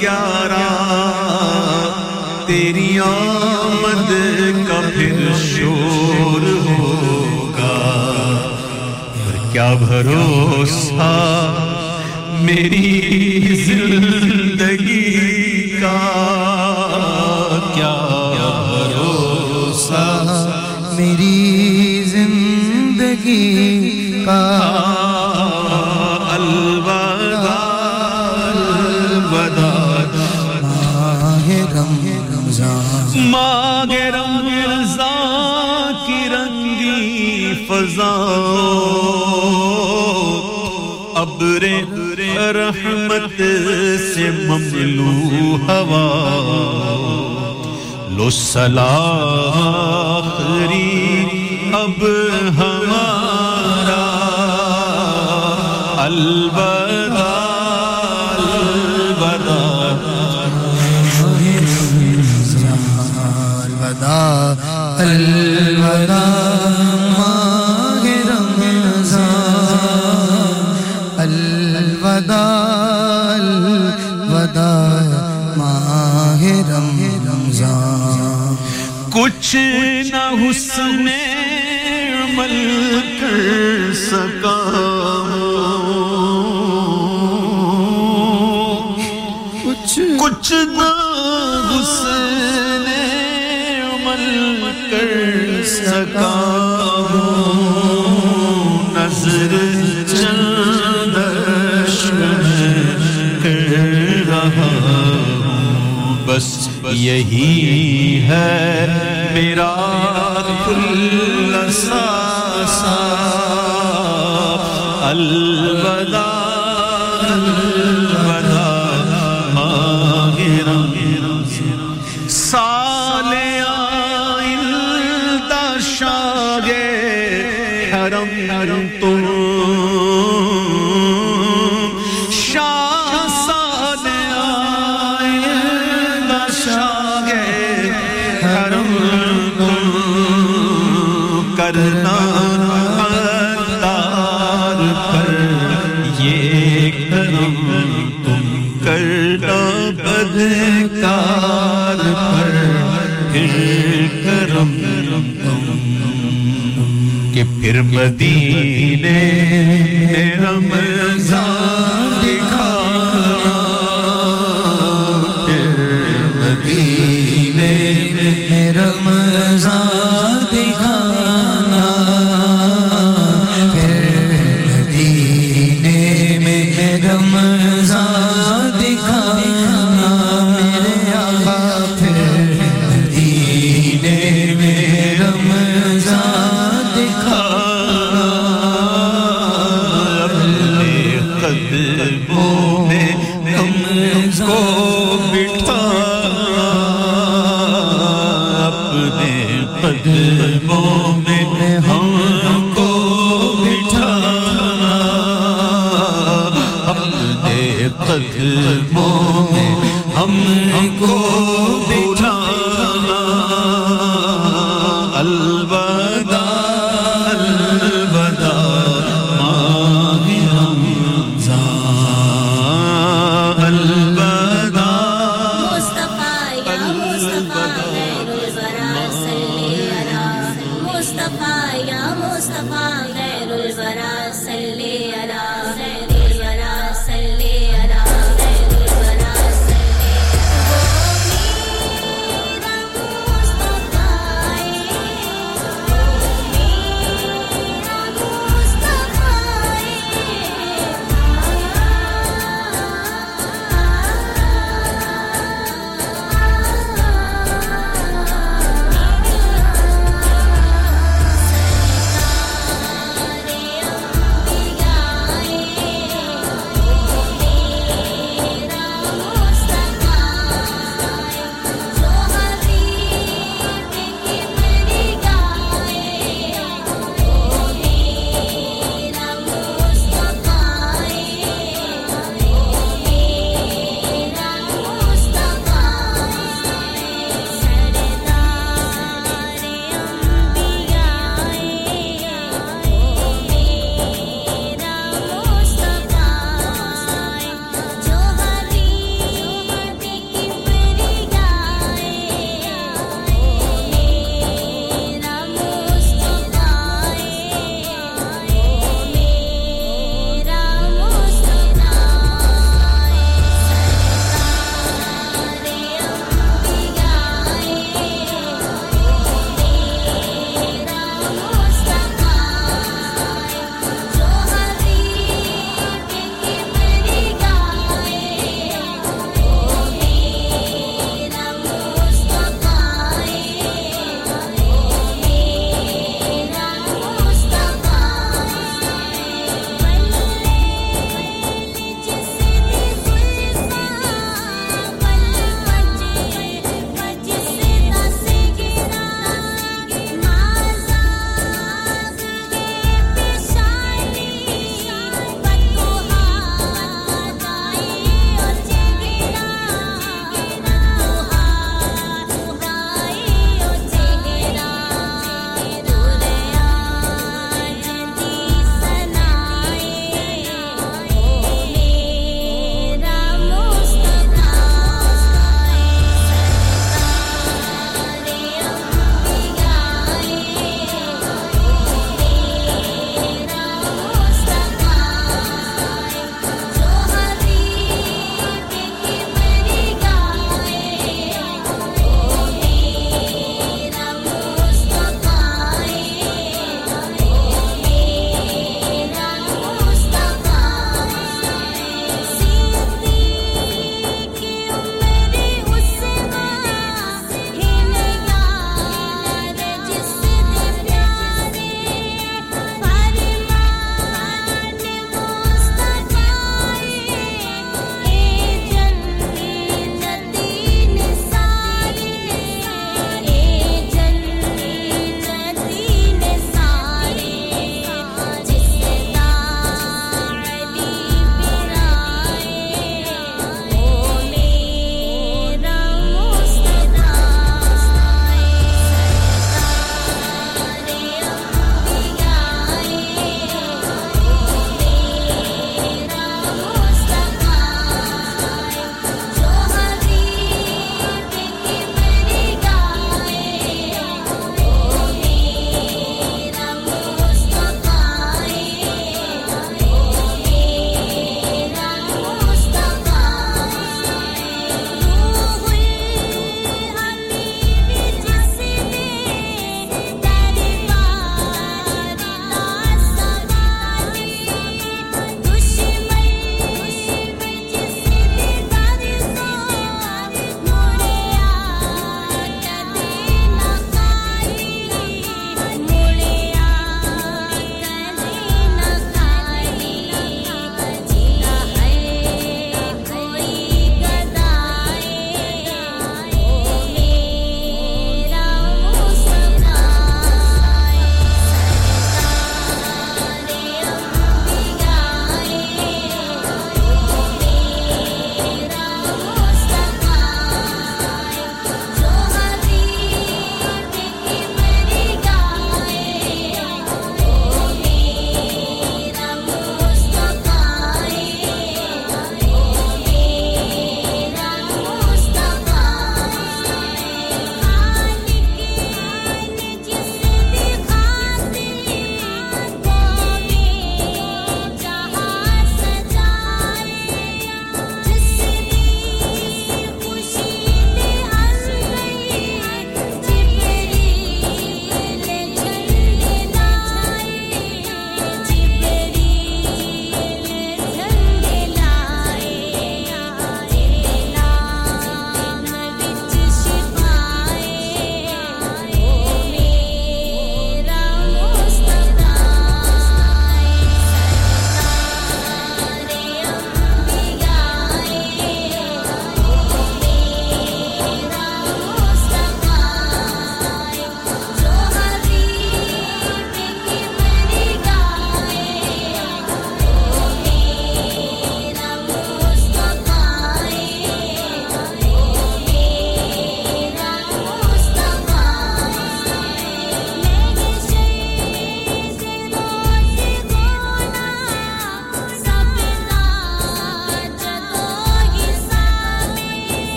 گیارہ، تیری آمد کا پھر شور ہوگا۔ پر کیا بھروسہ میری زندگی کا؟ کیا بھروسہ میری زندگی کا؟ رنگی ابر رحمت سے مملو ہوا۔ لو سلا اب ہمارا الوداع کچھ نہ حسن عمل کر سکا کچھ کچھ نہ حسن عمل کر سکا نظر چندش کر رہا بس یہی ہے۔ میرا پھر مدینے ہم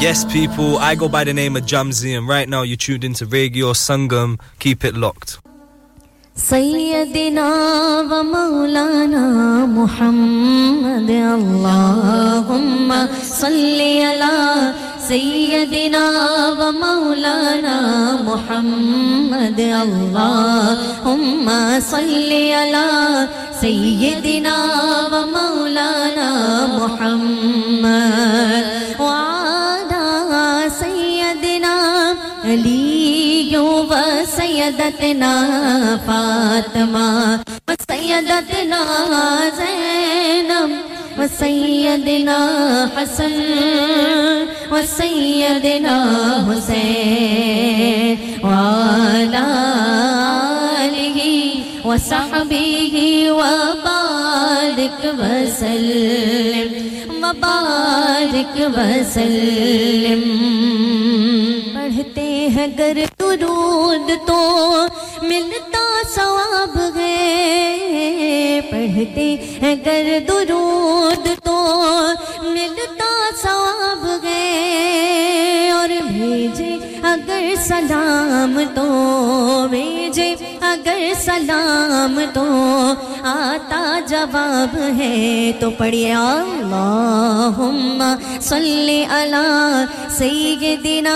Yes, people, I go by the name of Jamzi, and right now you're tuned into Radio Sangam. Keep it locked. سيدنا ومولانا محمد اللهم صل على سيدنا ومولانا محمد اللهم صل على سيدنا ومولانا محمد وعلى علي وسيدتنا فاطمة وسيدتنا زينب وسيدنا حسن وسيدنا حسين وعلى آله وصحبه وبارك وسلم وبارك وسلم پڑھتے ہیں گر درود تو ملتا ثواب ہے۔ پڑھتے ہیں گر درود تو ملتا ثواب ہے اور بھیجے اگر سلام تو، بھیجے اگر سلام تو۔ آتا جواب ہے تو پڑھیے، اللہم صلی علی سیدنا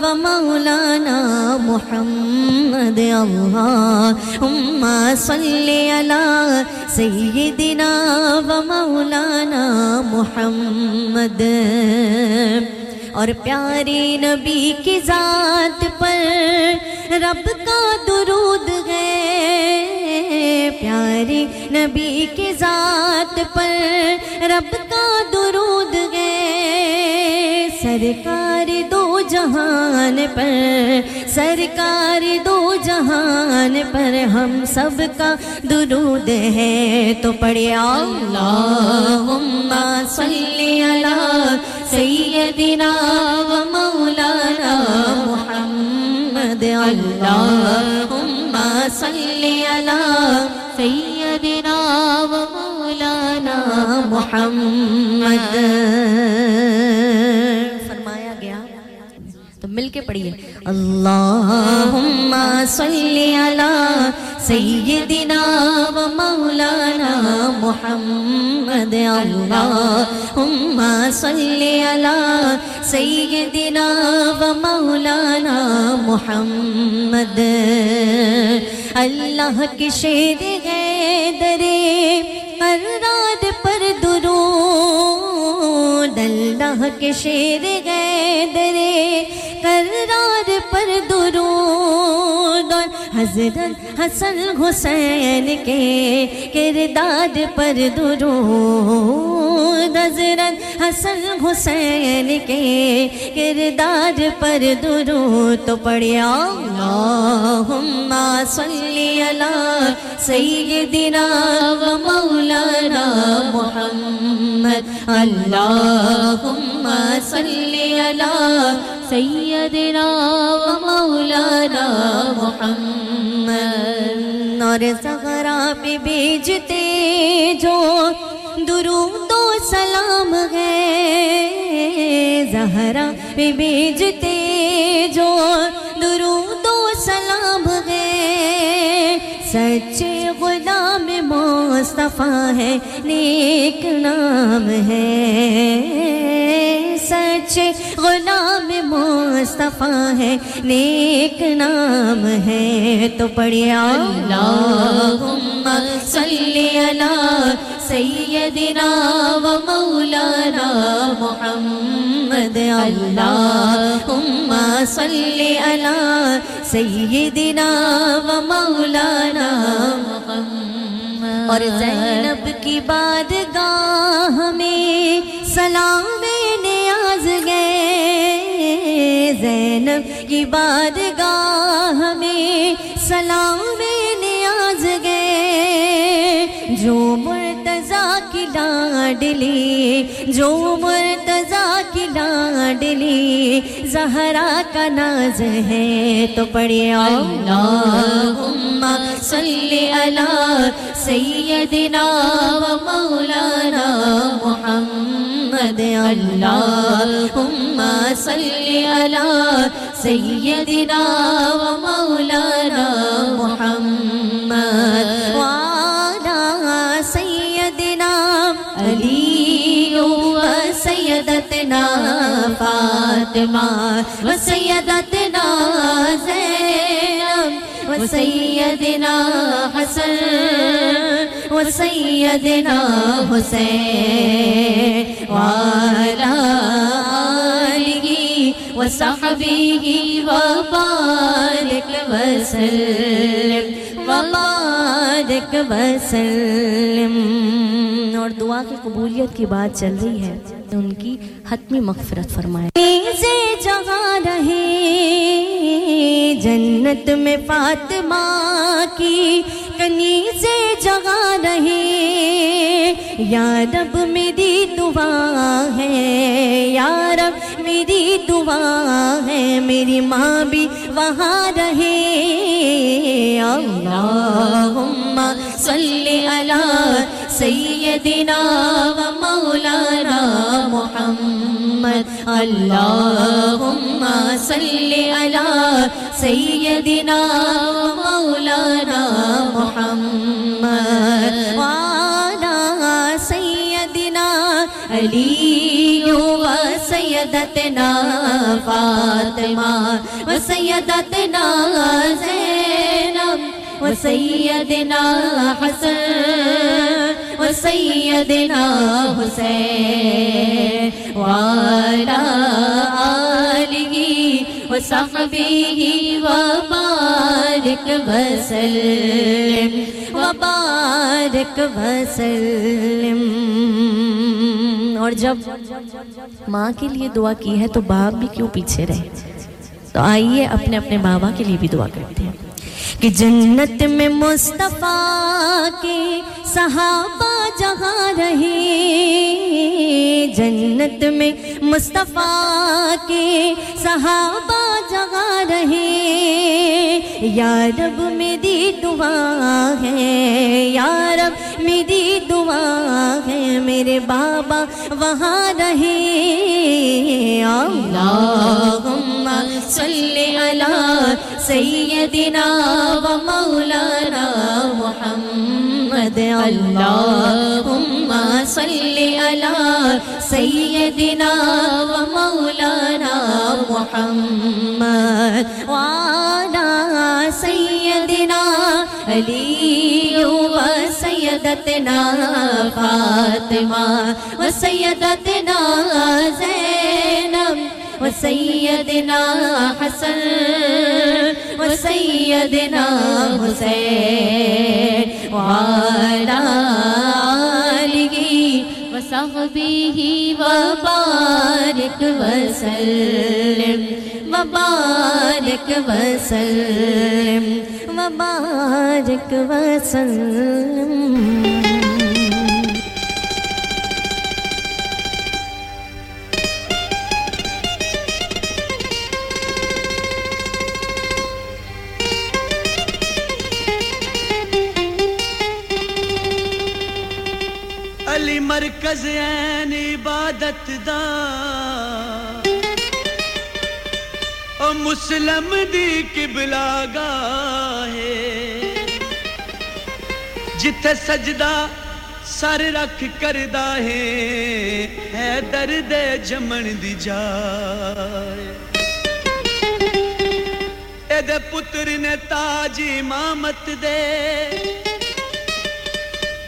و مولانا محمد، اللہم صلی علی سیدنا و مولانا محمد۔ اور پیاری نبی کی ذات پر رب کا درود ہے۔ پیاری نبی کی ذات پر رب کا درود ہے۔ سرکار دو جہان پر، سرکار دو جہان پر ہم سب کا درود ہے۔ تو پڑھے اللہم صلی علی سیدنا و مولانا محمد۔ اللہم صلی علی سیدنا و مولانا محمد۔ فرمایا تو مل کے پڑھیے۔ اللہم صلی علی سیدنا و مولانا محمد اللہم صلی علی سیدنا و مولانا محمد۔ اللہ کی شیر ہے درے اراد پر درود اللہ کے شیر گئے درے کرار پر درود حضرت حسن حسین کے کردار پر درود، حضرت حسن حسین کے کردار پر درود تو پڑھیا اللہم صلی علی سیدنا و مولانا محمد، اللہم صلی علی سیدنا و مولانا محمد۔ اور زغرا پہ بیجتے جو درود و سلام ہے۔ زہرا پہ بیجتے جو درود و سلام ہے۔ سچے غلام مصطفیٰ ہے، نیک نام ہے۔ سچے غلام مصطفیٰ ہے، نیک نام ہے، تو پڑھیا اللہم صلی علی سیدنا و مولانا محمد، اللہم صلی علی سیدنا و مولانا محمد۔ اور زینب کی بادگاہ میں کی بارگاہ میں سلام نیاز گئے۔ جو مرتضی کی لاڈلی جو مرتضی کی لاڈلی زہرا کا ناز ہے تو پڑھے اللہم صلی علی سیدنا و مولانا محمد۔ اللہم صلی علی سيدنا ومولانا محمد وعلى سيدنا علي وسيدتنا فاطمة وسيدتنا زينب وسيدنا حسن وسيدنا حسين وعلى وصحبه وبارك وسلم وبارك وسلم۔ اور دعا کی قبولیت کی بات چل رہی ہے۔ ان کی حتمی مغفرت فرمائے جہاں رہے، جنت میں فاطمہ کی کنیزے جگہ رہے۔ یا رب میری دعا ہے، یا رب میری دعا ہے، میری ماں بھی وہاں رہے۔ اللہم صلی علی سیدنا و مولانا محمد. اللهم صل على سيدنا مولانا محمد. وعلى سيدنا علي وسيدتنا فاطمة. وسيدتنا زينب. وسيدنا حسن. سیدنا حسین والا آلگی وصحبه وبارك وسلم وبارك وسلم۔ اور جب ماں کے لیے دعا کی ہے تو باپ بھی کیوں پیچھے رہے؟ تو آئیے اپنے اپنے بابا کے لیے بھی دعا کرتے ہیں۔ کہ جنت میں مصطفیٰ کے صحابہ جہاں رہے، جنت میں مصطفیٰ کے صحابہ جہاں رہے۔ یا رب میری دعا ہے، یا رب میری دعا ہے، میرے بابا وہاں رہے۔ اللہم صلی اللہ سیدنا و مولانا محمد، اللہم صلی علی سیدنا و مولانا محمد وعلا سیدنا علی و سیدتنا فاطمہ، و سیدتنا زین وسیدنا حسن وسیدنا حسین وعلا آلگی وصحبیہ وبارک وسلم وبارک وسلم وبارک وسلم مرکز این عبادت دا. او مسلم دی قبلا ہے. جتھے سجدہ سر رکھ کردا ہے ہے درد جمن دی جائے. اے دے پتر نے تاج امامت دے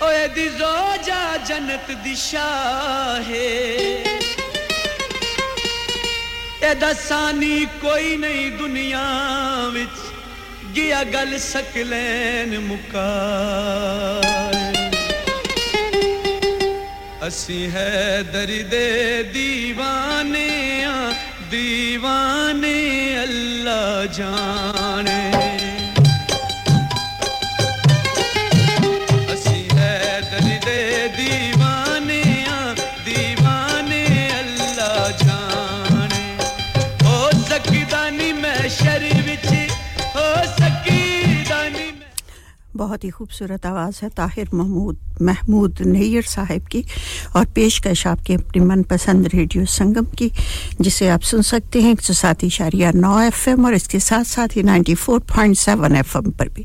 اوے دی روجا جنت دی شاہ ادا سانی کوئی نہیں دنیا وچ، گیا گل سکلین مکا اسی ہے درد دیوانے دیوانے اللہ جانے۔ بہت ہی خوبصورت آواز ہے، طاہر محمود محمود نیر صاحب کی اور پیشکش آپ کے اپنی من پسند ریڈیو سنگم کی، جسے آپ سن سکتے ہیں ایک سو سات اشاریہ نو ایف ایم اور اس کے ساتھ ساتھ ہی ninety four point seven F M پر بھی۔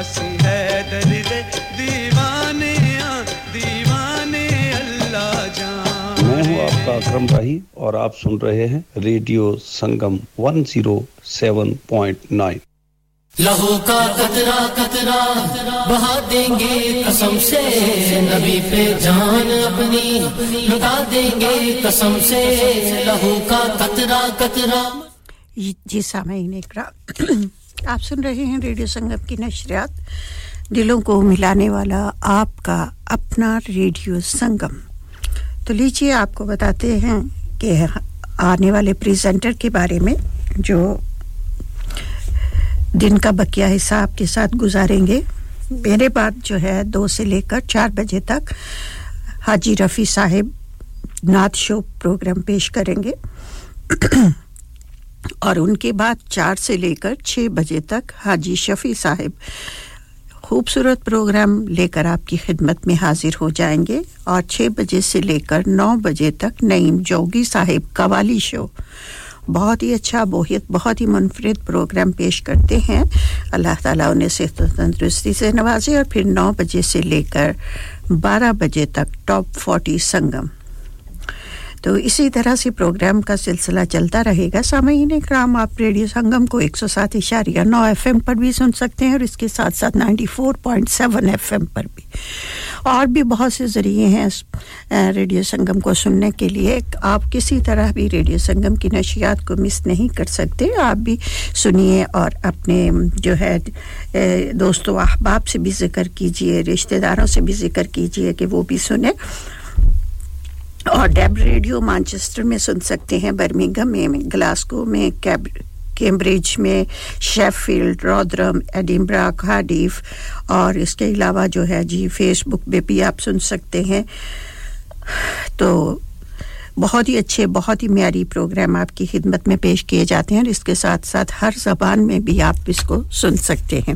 ہنسی ہے درد دیوانے دیوانے اللہ جان۔ میں ہوں آپ کا اکرم راہی اور آپ سن رہے ہیں ریڈیو سنگم 107.9 لہو کا قطرہ قطرہ بہا دیں گے قسم سے۔ نبی پہ جان اپنی لگا دیں گے قسم سے۔ لہو کا قطرہ قطرہ۔ جی, جی، سامعین اکرام۔ آپ سن رہے ہیں ریڈیو سنگم کی نشریات۔ دلوں کو ملانے والا آپ کا اپنا ریڈیو سنگم۔ تو لیجیے، آپ کو بتاتے ہیں کہ آنے والے پریزنٹر کے بارے میں جو دن کا بقیہ حساب کے ساتھ گزاریں گے۔ میرے بعد جو ہے، دو سے لے کر چار بجے تک حاجی رفیع صاحب نعت شو پروگرام پیش کریں گے۔ اور ان کے بعد چار سے لے کر چھ بجے تک حاجی شفیع صاحب خوبصورت پروگرام لے کر آپ کی خدمت میں حاضر ہو جائیں گے اور چھ بجے سے لے کر نو بجے تک نعیم جوگی صاحب قوالی شو۔ بہت ہی اچھا بہت بہت ہی منفرد پروگرام پیش کرتے ہیں۔ اللہ تعالیٰ انہیں صحت و تندرستی سے نوازے اور پھر نو بجے سے لے کر بارہ بجے تک ٹاپ فورٹی سنگم۔ تو اسی طرح سے پروگرام کا سلسلہ چلتا رہے گا۔ سامعین اکرام، آپ ریڈیو سنگم کو ایک سو سات اشاریہ نو ایف ایم پر بھی سن سکتے ہیں اور اس کے ساتھ ساتھ ninety four point seven F M پر بھی۔ اور بھی بہت سے ذریعے ہیں ریڈیو سنگم کو سننے کے لیے۔ آپ کسی طرح بھی ریڈیو سنگم کی نشیات کو مس نہیں کر سکتے۔ آپ بھی سنیے اور اپنے جو ہے دوستوں احباب سے بھی ذکر کیجیے، رشتہ داروں سے بھی ذکر کیجیے کہ وہ بھی سنیں۔ اور ڈیب ریڈیو مانچسٹر میں سن سکتے ہیں برمنگم میں، گلاسکو میں کیمبریج کیمبرج میں Sheffield Rotherham Edinburgh Cardiff اور اس کے علاوہ جو ہے جی فیس بک پہ بھی آپ سن سکتے ہیں۔ تو بہت ہی اچھے، بہت ہی معیاری پروگرام آپ کی خدمت میں پیش کیے جاتے ہیں اور اس کے ساتھ ساتھ ہر زبان میں بھی آپ اس کو سن سکتے ہیں۔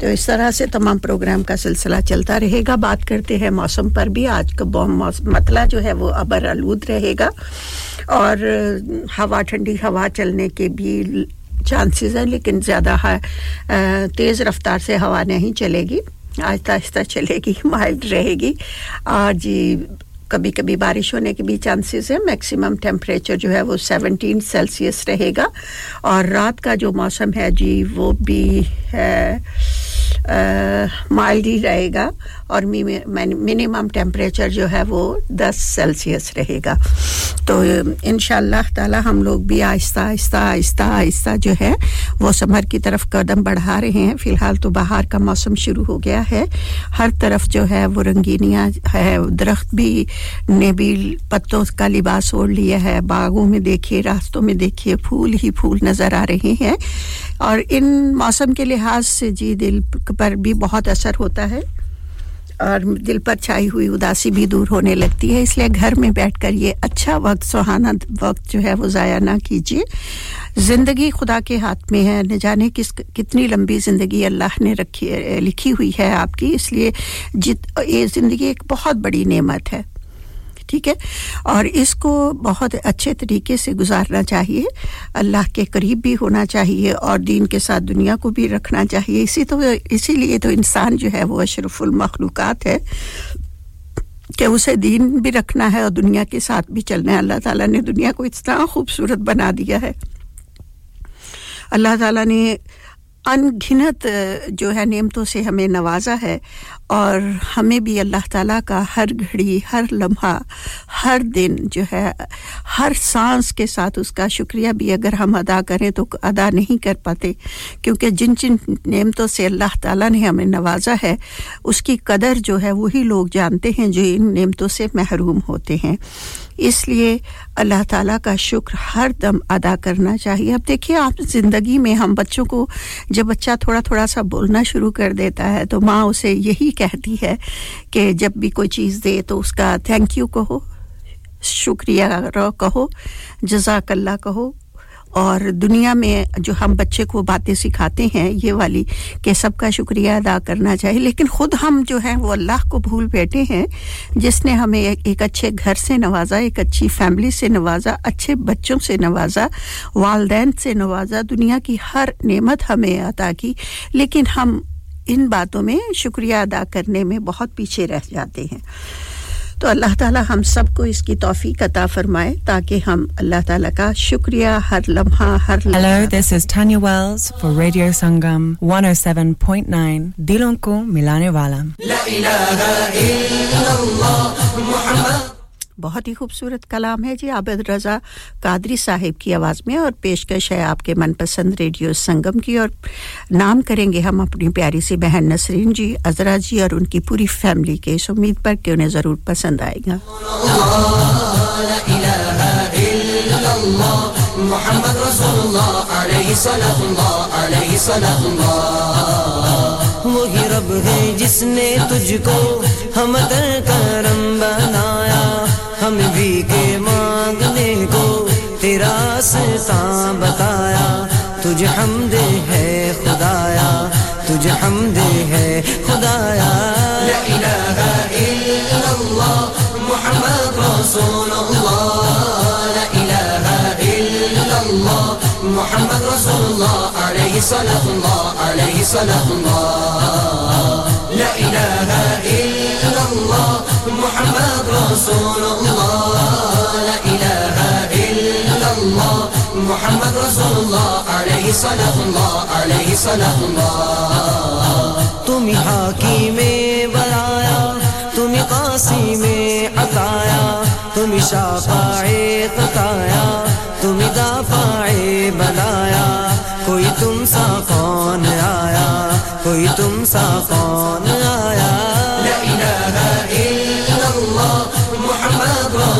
تو اس طرح سے تمام پروگرام کا سلسلہ چلتا رہے گا۔ بات کرتے ہیں موسم پر بھی۔ آج کا مطلع جو ہے وہ ابر آلود رہے گا۔ اور ہوا، ٹھنڈی ہوا چلنے کے بھی چانسز ہیں، لیکن زیادہ تیز رفتار سے ہوا نہیں چلے گی۔ آہستہ آہستہ چلے گی مائلڈ رہے گی۔ اور جی کبھی کبھی بارش ہونے کے بھی چانسز ہیں۔ میکسیمم ٹیمپریچر جو ہے وہ سیونٹین سیلسیس رہے گا۔ اور رات کا جو موسم ہے جی وہ بھی ہے۔ مالدی رہے گا۔ اور منیمم ٹیمپریچر جو ہے وہ دس سیلسیس رہے گا۔ تو ان شاء اللہ تعالیٰ ہم لوگ بھی آہستہ آہستہ آہستہ آہستہ جو ہے وہ سمر کی طرف قدم بڑھا رہے ہیں۔ فی الحال تو بہار کا موسم شروع ہو گیا ہے۔ ہر طرف جو ہے وہ رنگینیاں ہے۔ درخت بھی نے بھی پتوں کا لباس اوڑھ لیا ہے۔ باغوں میں دیکھیے، راستوں میں دیکھیے، پھول ہی پھول نظر آ رہے ہیں۔ اور ان موسم کے لحاظ سے جی دل پر بھی بہت اثر ہوتا ہے۔ اور دل پر چھائی ہوئی اداسی بھی دور ہونے لگتی ہے۔ اس لیے گھر میں بیٹھ کر یہ اچھا وقت، سہانا وقت جو ہے وہ ضائع نہ کیجیے۔ زندگی خدا کے ہاتھ میں ہے۔ نہ جانے کس کتنی لمبی زندگی اللہ نے رکھی لکھی ہوئی ہے آپ کی۔ اس لیے جت یہ زندگی ایک بہت بڑی نعمت ہے۔ ٹھیک ہے؟ اور اس کو بہت اچھے طریقے سے گزارنا چاہیے۔ اللہ کے قریب بھی ہونا چاہیے اور دین کے ساتھ دنیا کو بھی رکھنا چاہیے۔ اسی تو، اسی لیے تو انسان جو ہے وہ اشرف المخلوقات ہے کہ اسے دین بھی رکھنا ہے اور دنیا کے ساتھ بھی چلنا ہے۔ اللہ تعالیٰ نے دنیا کو اتنا خوبصورت بنا دیا ہے۔ اللہ تعالیٰ نے ان گھنت جو ہے، نعمتوں سے ہمیں نوازا ہے اور ہمیں بھی اللہ تعالیٰ کا ہر گھڑی، ہر لمحہ، ہر دن جو ہے، ہر سانس کے ساتھ اس کا شکریہ بھی اگر ہم ادا کریں تو ادا نہیں کر پاتے، کیونکہ جن جن نعمتوں سے اللہ تعالیٰ نے ہمیں نوازا ہے، اس کی قدر جو ہے، وہی لوگ جانتے ہیں جو ان نعمتوں سے محروم ہوتے ہیں۔ اس لیے اللہ تعالیٰ کا شکر ہر دم ادا کرنا چاہیے۔ اب دیکھیے، آپ زندگی میں ہم بچوں کو جب بچہ تھوڑا تھوڑا سا بولنا شروع کر دیتا ہے تو ماں اسے یہی کہتی ہے کہ جب بھی کوئی چیز دے تو اس کا تھینک یو کہو، شکریہ کہو، جزاک اللہ کہو۔ اور دنیا میں جو ہم بچے کو باتیں سکھاتے ہیں، یہ والی کہ سب کا شکریہ ادا کرنا چاہیے۔ لیکن خود ہم جو ہیں، وہ اللہ کو بھول بیٹھے ہیں۔ جس نے ہمیں ایک اچھے گھر سے نوازا، ایک اچھی فیملی سے نوازا، اچھے بچوں سے نوازا، والدین سے نوازا، دنیا کی ہر نعمت ہمیں عطا کی۔ لیکن ہم ان باتوں میں شکریہ ادا کرنے میں بہت پیچھے رہ جاتے ہیں۔ تو اللہ تعالی ہم سب کو اس کی توفیق عطا فرمائے تاکہ ہم اللہ تعالی کا شکریہ ہر لمحہ ہر لمحہ۔ Hello, this is Tanya Wells for Radio Sangam 107.9 دلوں کو ملانے والا۔ لا الہ الا اللہ محمد بہت ہی خوبصورت کلام ہے جی عابد رضا قادری صاحب کی آواز میں اور پیشکش ہے آپ کے من پسند ریڈیو سنگم کی اور نام کریں گے ہم اپنی پیاری سی بہن نسرین جی عذرا جی اور ان کی پوری فیملی کے اس امید پر کہ انہیں ضرور پسند آئے گا۔ محمد رسول اللہ علیہ اللہ علیہ اللہ وہی رب ہے جس نے تجھ کو ہم کرم بنایا۔ ہم بھی کے مانگنے کو تیرا ستا بتایا تجھ دے ہے خدایا تجھ دے ہے خدایا۔ محمد رسول اللہ۔ لا الہ الا اللہ، محمد رسول اللہ، علیہ صلی اللہ، علیہ صلی اللہ۔ لا الہ الا محمد رسول الله، لا إله إلا الله. محمد رسول الله، عليه صلاة الله، عليه صلاة الله. تم حاكم بلايا بنایا تم قاسی میں عطایا. تم شافع قطایا تم دافع بنایا. کوئی تم سا کون آیا، کوئی تم سا کون آیا.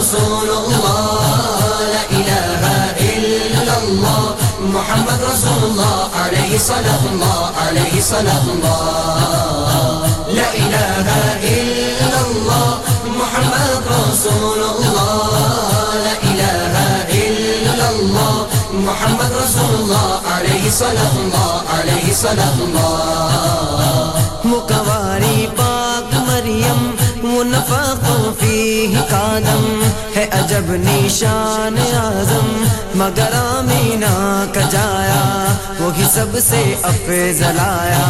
رسول اللہ لا الہ الا اللہ محمد رسول اللہ علیہ صلح اللہ علیہ صلح اللہ لا الہ الا اللہ محمد رسول اللہ لا الہ الا اللہ محمد رسول اللہ علیہ صلح اللہ علیہ صلح اللہ مکوہ ہی قدم ہے عجب نشان اعظم، مگر آمینہ کا جایا، وہی سب سے افضل آیا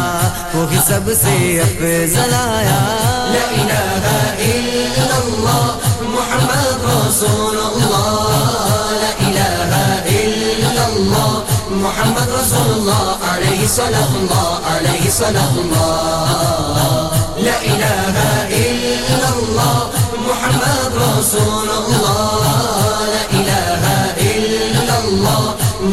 وہی سب سے افضل آیا لا الہ الا اللہ، محمد رسول اللہ۔ لا الہ الا اللہ، محمد رسول اللہ، علیہ صلی اللہ علیہ صلی لا إله إلا الله محمد رسول الله. لا إله إلا الله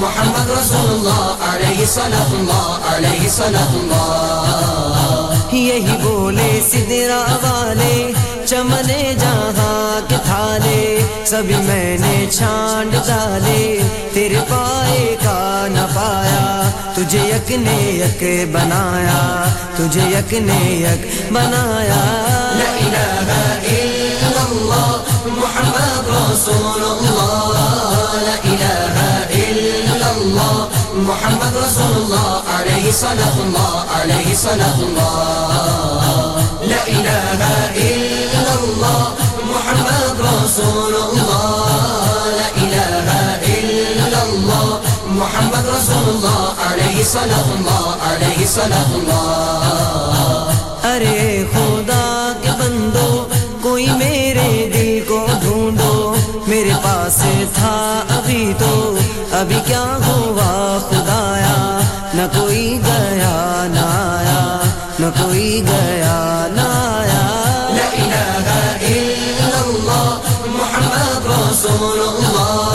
محمد رسول الله. عليه صلاة الله عليه صلاة الله یہی بولے سدرا والے چمنے جہاں کے تھالے، سبھی میں نے چھانڈ ڈالے، تیرے پائے کا نہ پایا، تجھے یک نے یک بنایا، تجھے یک نے یک بنایا۔ لا الہ الا اللہ، محمد رسول اللہ۔ لا الہ الا اللہ محمد رسول الله عليه صلاۃ الله عليه صلاۃ الله لا الہ الا الله محمد رسول الله لا الہ الا الله محمد رسول الله عليه صلاۃ الله عليه صلاۃ الله ارے خدا کے بندو کوئی میرے دل کو ڈھونڈو میرے پاس تھا ابھی تو ابھی کیا ہوا خدایا؟ نہ کوئی گیا نہ آیا، نہ کوئی گیا نہ آیا۔ لا الہ الا اللہ، محمد رسول اللہ.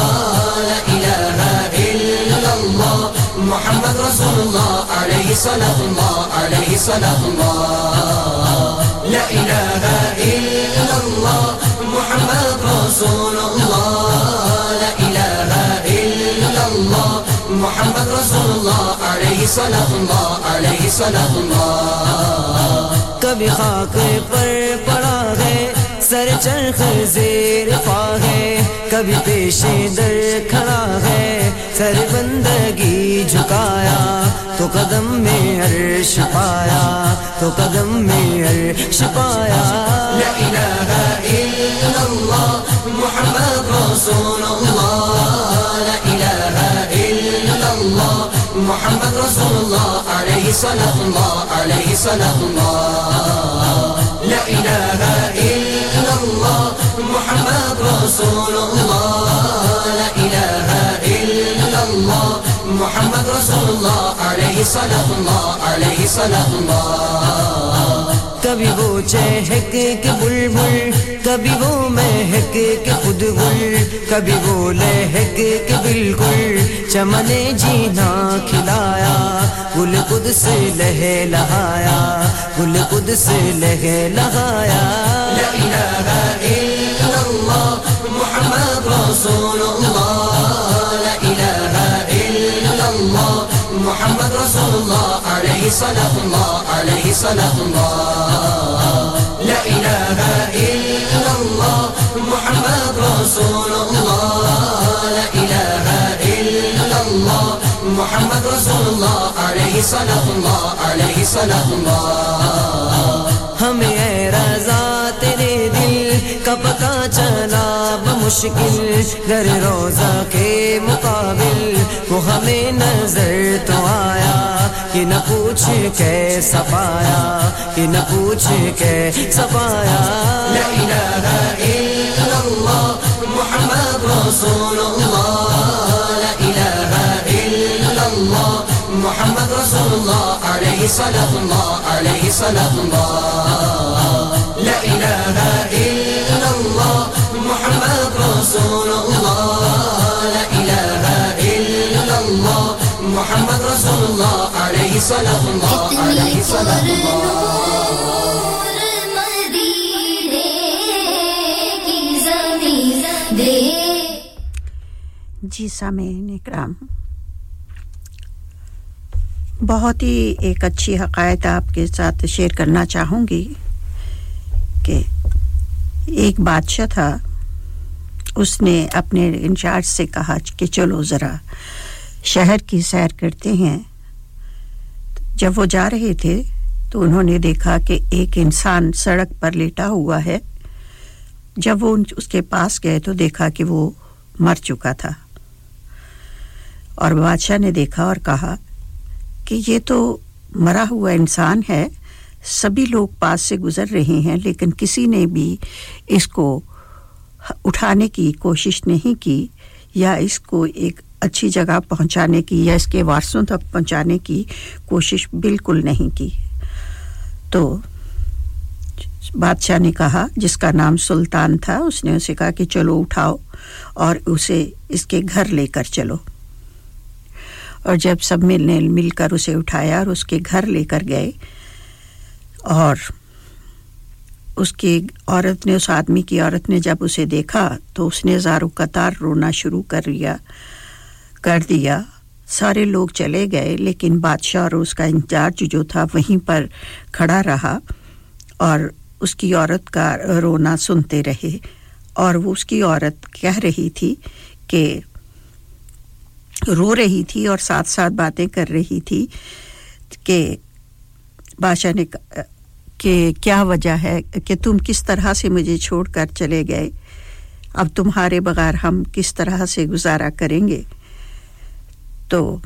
لا الہ الا اللہ، محمد رسول اللہ، علیہ صلح اللہ، علیہ صلح اللہ. لا الہ الا اللہ، محمد رسول اللہ. رسول اللہ علیہ اللہ علیہ اللہ کبھی خاک پر پڑا ہے سر چرخ زیر پا ہے۔ کبھی پیشے در کھڑا ہے سر بندگی جھکایا۔ تو قدم میں عرش پایا تو قدم میں عرش پایا۔ لا الہ الا اللہ محمد رسول اللہ۔ اللہ محمد رسول اللہ علیہ صلاح اللہ علیہ صلاح اللہ لا الہ الا اللہ محمد رسول اللہ لا الہ الا اللہ محمد رسول اللہ علیہ صلاح اللہ علیہ صلاح اللہ کبھی وہ چہک کے بلبل، کبھی وہ مہک کے خود گل کبھی وہ لہک کے بالکل چمن جینا کھلایا، گل خود سے لہ لہایا، گل خود سے لہ لہایا۔ محمد رسول اللہ۔ الله عليه صلاة الله عليه صلاة الله لا إله إلا الله محمد رسول الله لا إله إلا الله محمد رسول الله عليه صلاة الله عليه صلاة الله ہمیں اے رضا تیرے دل کا پتا چلا بمشکل در روزہ کے مقابل وہ ہمیں نظر تو آیا۔ کہ نہ پوچھ کیسا پایا کہ نہ پوچھ کیسا پایا لا الہ الا اللہ، محمد رسول اللہ۔ لا الہ الا اللہ، محمد رسول الله عليه صلاة الله عليه صلاة الله لا إله إلا الله محمد رسول الله محمد رسول الله عليه صلاة الله عليه صلاة الله جی سامعین اکرام، بہت ہی ایک اچھی حقائق آپ کے ساتھ شیئر کرنا چاہوں گی کہ ایک بادشاہ تھا، اس نے اپنے انچارج سے کہا کہ چلو ذرا شہر کی سیر کرتے ہیں۔ جب وہ جا رہے تھے تو انہوں نے دیکھا کہ ایک انسان سڑک پر لیٹا ہوا ہے۔ جب وہ اس کے پاس گئے تو دیکھا کہ وہ مر چکا تھا۔ اور بادشاہ نے دیکھا اور کہا کہ یہ تو مرا ہوا انسان ہے۔ سبھی لوگ پاس سے گزر رہے ہیں، لیکن کسی نے بھی اس کو اٹھانے کی کوشش نہیں کی یا اس کو ایک اچھی جگہ پہنچانے کی یا اس کے وارثوں تک پہنچانے کی کوشش بالکل نہیں کی۔ تو بادشاہ نے کہا، جس کا نام سلطان تھا، اس نے اسے کہا کہ چلو اٹھاؤ اور اسے اس کے گھر لے کر چلو۔ اور جب سب مل نے مل کر اسے اٹھایا اور اس کے گھر لے کر گئے اور اس کی عورت نے، اس آدمی کی عورت نے جب اسے دیکھا تو اس نے زارو قطار رونا شروع کر لیا۔ کر دیا۔ سارے لوگ چلے گئے، لیکن بادشاہ اور اس کا انچارج جو تھا وہیں پر کھڑا رہا اور اس کی عورت کا رونا سنتے رہے۔ اور وہ اس کی عورت کہہ رہی تھی کہ رو رہی تھی اور ساتھ ساتھ باتیں کر رہی تھی کہ بادشاہ نے کہ کیا وجہ ہے کہ تم کس طرح سے مجھے چھوڑ کر چلے گئے؟ اب تمہارے بغیر ہم کس طرح سے گزارا کریں گے؟ تو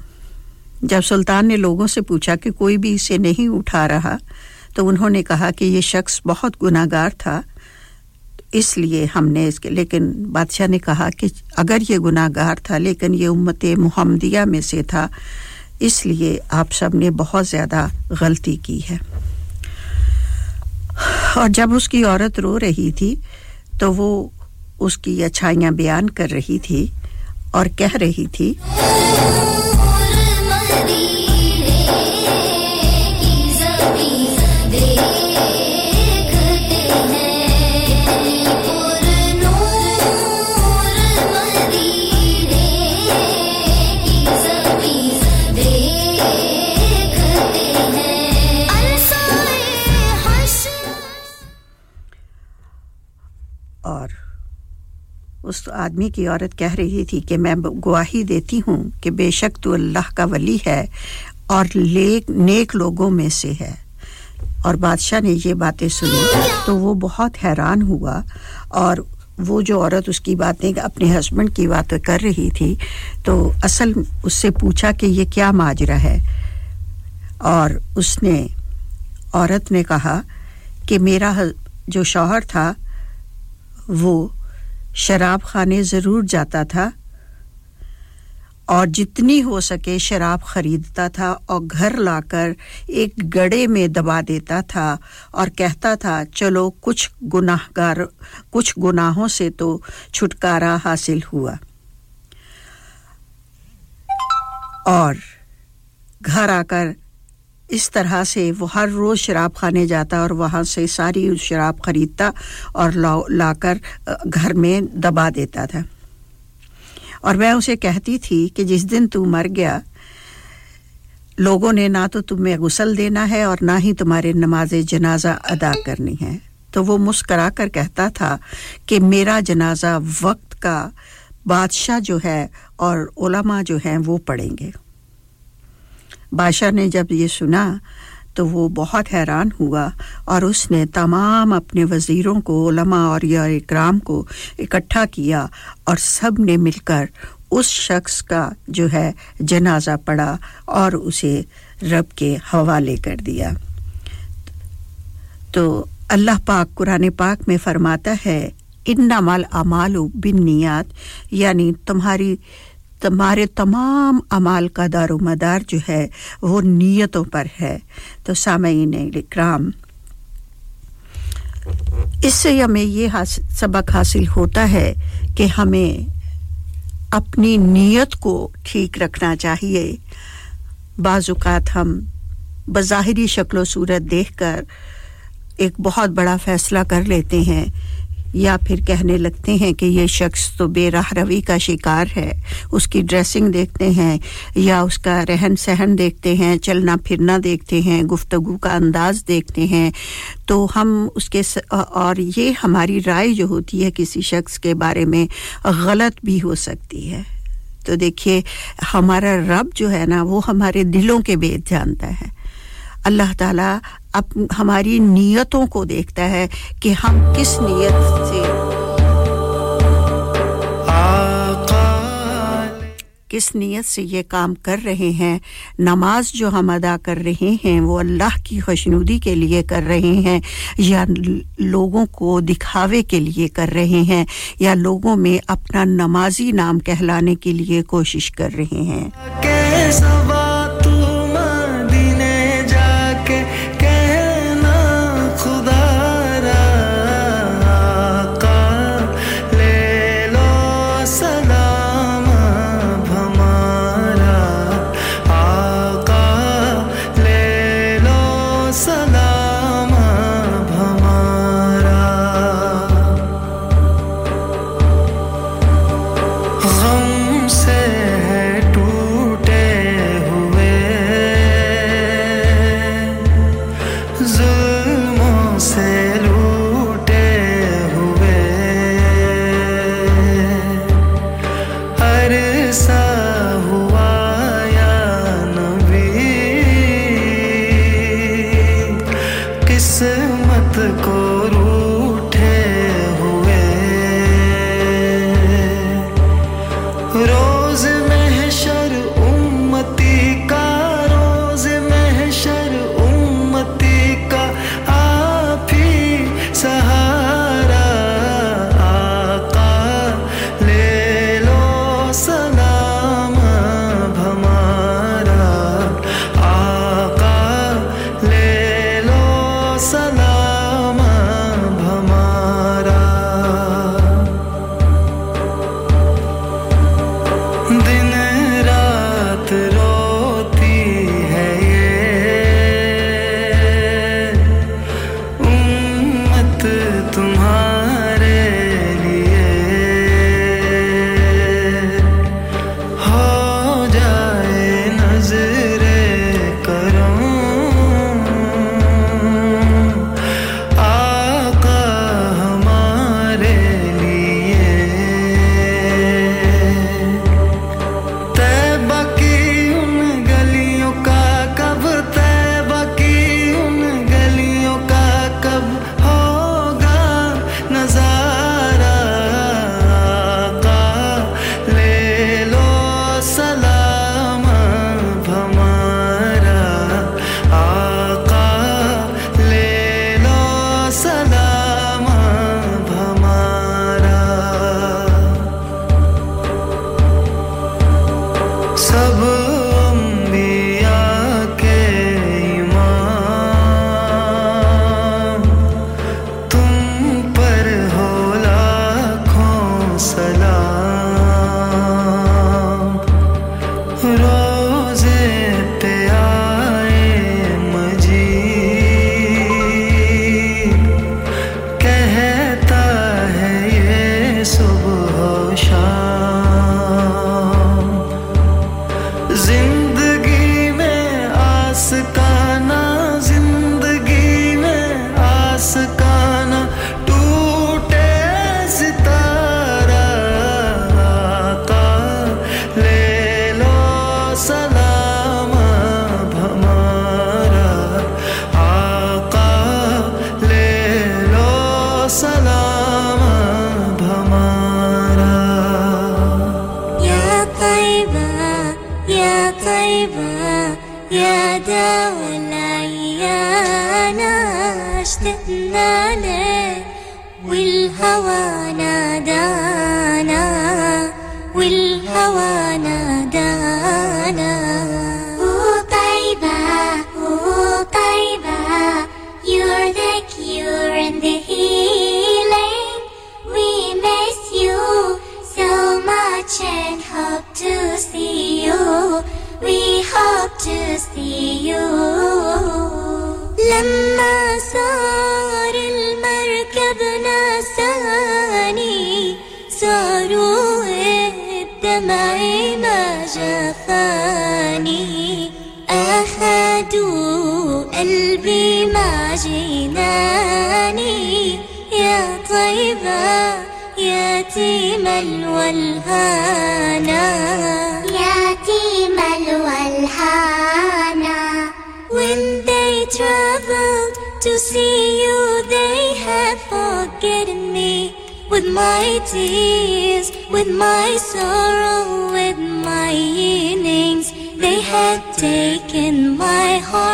جب سلطان نے لوگوں سے پوچھا کہ کوئی بھی اسے نہیں اٹھا رہا، تو انہوں نے کہا کہ یہ شخص بہت گناہ گار تھا، اس لیے ہم نے اس کے، لیکن بادشاہ نے کہا کہ اگر یہ گناہ گار تھا، لیکن یہ امت محمدیہ میں سے تھا، اس لیے آپ سب نے بہت زیادہ غلطی کی ہے۔ اور جب اس کی عورت رو رہی تھی، تو وہ اس کی اچھائیاں بیان کر رہی تھی اور کہہ رہی تھی اس آدمی کی عورت کہہ رہی تھی کہ میں گواہی دیتی ہوں کہ بے شک تو اللہ کا ولی ہے اور نیک لوگوں میں سے ہے۔ اور بادشاہ نے یہ باتیں سنی تو وہ بہت حیران ہوا اور وہ جو عورت اس کی باتیں اپنے ہسبینڈ کی باتیں کر رہی تھی تو اصل اس سے پوچھا کہ یہ کیا ماجرا ہے۔ اور اس نے عورت نے کہا کہ میرا جو شوہر تھا وہ شراب خانے ضرور جاتا تھا اور جتنی ہو سکے شراب خریدتا تھا اور گھر لا کر ایک گڑے میں دبا دیتا تھا اور کہتا تھا، چلو کچھ گناہ گار کچھ گناہوں سے تو چھٹکارا حاصل ہوا۔ اور گھر آ کر اس طرح سے وہ ہر روز شراب کھانے جاتا اور وہاں سے ساری شراب خریدتا اور لا کر گھر میں دبا دیتا تھا۔ اور میں اسے کہتی تھی کہ جس دن تو مر گیا، لوگوں نے نہ تو تمہیں غسل دینا ہے اور نہ ہی تمہارے نماز جنازہ ادا کرنی ہے۔ تو وہ مسکرا کر کہتا تھا کہ میرا جنازہ وقت کا بادشاہ جو ہے اور علماء جو ہیں وہ پڑھیں گے۔ بادشاہ نے جب یہ سنا تو وہ بہت حیران ہوا اور اس نے تمام اپنے وزیروں کو، علماء اور یا اکرام کو اکٹھا کیا اور سب نے مل کر اس شخص کا جو ہے جنازہ پڑا اور اسے رب کے حوالے کر دیا۔ تو اللہ پاک قرآن پاک میں فرماتا ہے ان مال امال و بن نیات یعنی تمہاری تمہارے تمام اعمال کا دار و مدار جو ہے وہ نیتوں پر ہے۔ تو سامعین اکرام، اس سے ہمیں یہ سبق حاصل ہوتا ہے کہ ہمیں اپنی نیت کو ٹھیک رکھنا چاہیے۔ بعض اوقات ہم بظاہری شکل و صورت دیکھ کر ایک بہت بڑا فیصلہ کر لیتے ہیں یا پھر کہنے لگتے ہیں کہ یہ شخص تو بے راہ روی کا شکار ہے، اس کی ڈریسنگ دیکھتے ہیں یا اس کا رہن سہن دیکھتے ہیں، چلنا پھرنا دیکھتے ہیں، گفتگو کا انداز دیکھتے ہیں۔ تو ہم اس کے س... اور یہ ہماری رائے جو ہوتی ہے کسی شخص کے بارے میں غلط بھی ہو سکتی ہے۔ تو دیکھیے، ہمارا رب جو ہے نا، وہ ہمارے دلوں کے بیت جانتا ہے۔ اللہ تعالیٰ اب ہماری نیتوں کو دیکھتا ہے کہ ہم کس نیت سے کس نیت سے یہ کام کر رہے ہیں نماز جو ہم ادا کر رہے ہیں وہ اللہ کی خوشنودی کے لیے کر رہے ہیں یا لوگوں کو دکھاوے کے لیے کر رہے ہیں یا لوگوں میں اپنا نمازی نام کہلانے کے لیے کوشش کر رہے ہیں۔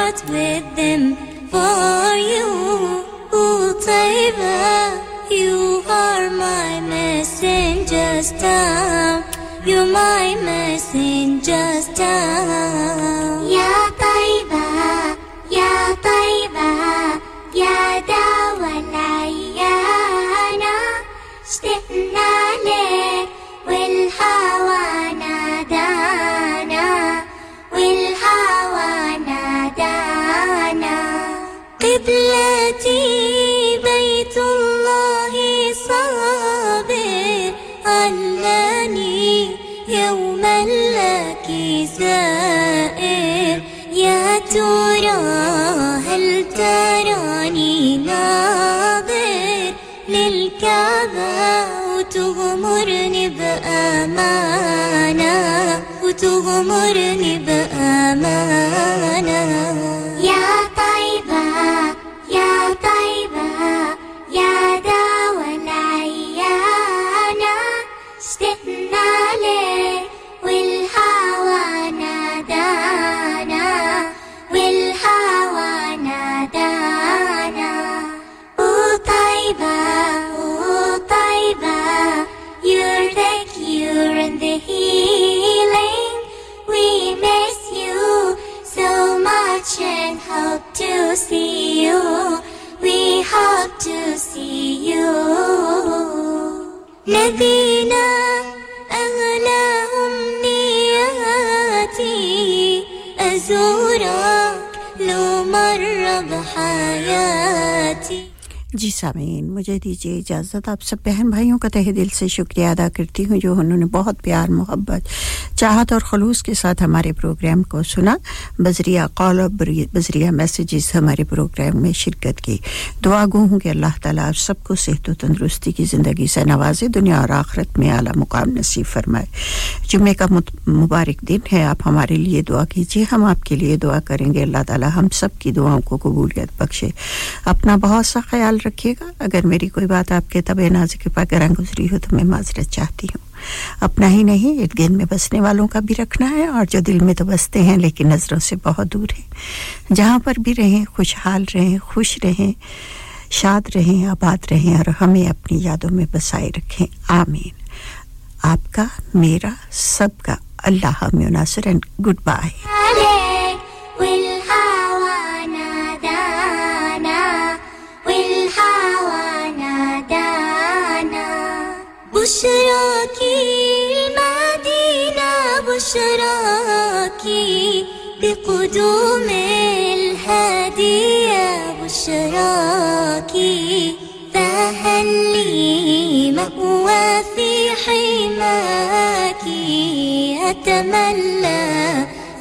heart them for you, Utaiba. You are my messenger star. You're my messenger star. Ya Taiba. يوما لك زائر يا ترى هل تراني ناظر للكعبة وتغمرني بأمانة وتغمرني بأمانة hope to see you. We hope to see you. نبينا أغلى أمنياتي. أزورك لو مر بحياتي جی سامعین، مجھے دیجیے اجازت، آپ سب بہن بھائیوں کا تہ دل سے شکریہ ادا کرتی ہوں جو انہوں نے بہت پیار، محبت، چاہت اور خلوص کے ساتھ ہمارے پروگرام کو سنا۔ بذریعہ قول اور بذریعہ میسیجز ہمارے پروگرام میں شرکت کی۔ دعا گو ہوں کہ اللہ تعالیٰ آپ سب کو صحت و تندرستی کی زندگی سے نوازے، دنیا اور آخرت میں اعلیٰ مقام نصیب فرمائے۔ جمعے کا مبارک دن ہے، آپ ہمارے لیے دعا کیجیے، ہم آپ کے لیے دعا کریں گے۔ اللہ تعالیٰ ہم سب کی دعاؤں کو قبولیت بخشے۔ اپنا بہت سا خیال رکھیے گا۔ اگر میری کوئی بات آپ کے طب نازک کے پا گراں گزری ہو تو میں معذرت چاہتی ہوں۔ اپنا ہی نہیں، ارد گرد میں بسنے والوں کا بھی رکھنا ہے اور جو دل میں تو بستے ہیں لیکن نظروں سے بہت دور ہیں۔ جہاں پر بھی رہیں، خوشحال رہیں، خوش رہیں، شاد رہیں، آباد رہیں اور ہمیں اپنی یادوں میں بسائے رکھیں۔ آمین۔ آپ کا، میرا، سب کا اللہ میں ناصر گڈ بائے بشراكي المدينة بشراكي بقدوم الهدية بشراكي فهل لي مأوى في حماك أتملى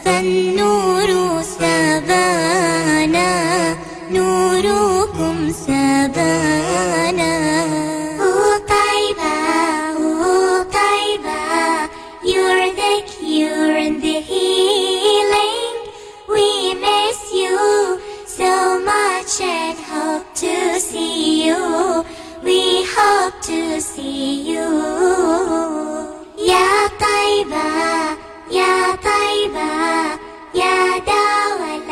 فالنور سبانا نوركم سبانا. should hope to see you. We hope to see you. Ya Taiba, Ya Taiba, Ya Dawala.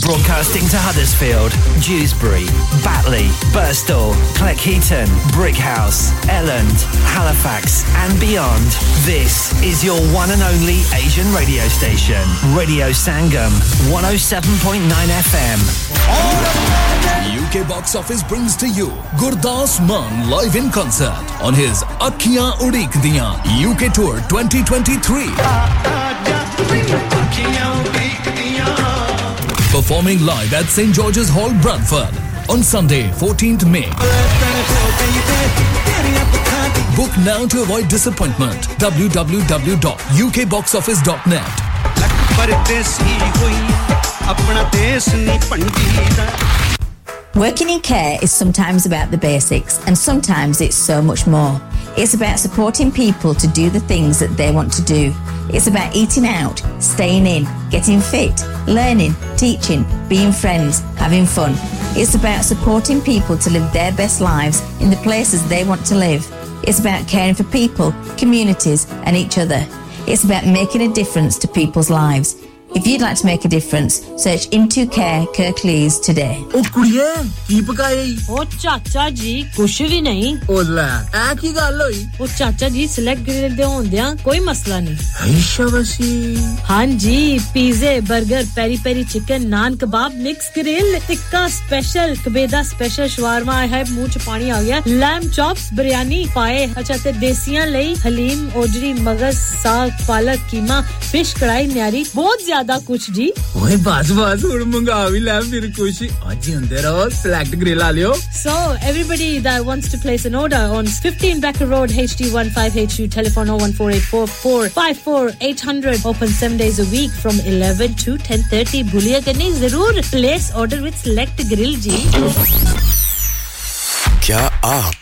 Broadcasting to Huddersfield, Dewsbury, Batley, Burstall, Cleckheaton, Brickhouse, Elland, Halifax, and beyond. This is your one and only Asian radio station, Radio Sangam, 107.9 FM. UK Box Office brings to you Gurdas Mann live in concert on his Akhiyan Udik Diyan UK Tour 2023. Performing live at St. George's Hall, Bradford on Sunday, 14th May. Book now to avoid disappointment. www.ukboxoffice.net. Working in care is sometimes about the basics, and sometimes it's so much more. It's about supporting people to do the things that they want to do. It's about eating out, staying in, getting fit, learning, teaching, being friends, having fun. It's about supporting people to live their best lives in the places they want to live. It's about caring for people, communities, and each other. It's about making a difference to people's lives. لم چاپ بریانی پائے دیسیاں لائی حلیم اوجری مغز ساگ پالک کیما fish کڑھائی نیاری بہت زیادہ ਜ਼ਿਆਦਾ ਕੁਛ ਜੀ ਓਏ ਬਸ ਬਸ ਹੁਣ ਮੰਗਾ ਵੀ ਲੈ ਫਿਰ ਕੁਛ ਅੱਜ ਅੰਦਰ ਆ ਸਲੈਕਟ ਗ੍ਰਿਲ ਆ ਲਿਓ so everybody that wants to place an order on 15 Baker road HD15HU telephone 01484454800 open 7 days a week from 11 to 10:30 ਬੁਲੀਆ ਕਰਨੀ ਜ਼ਰੂਰ place order with select grill ਜੀ ਕੀ ਆਪ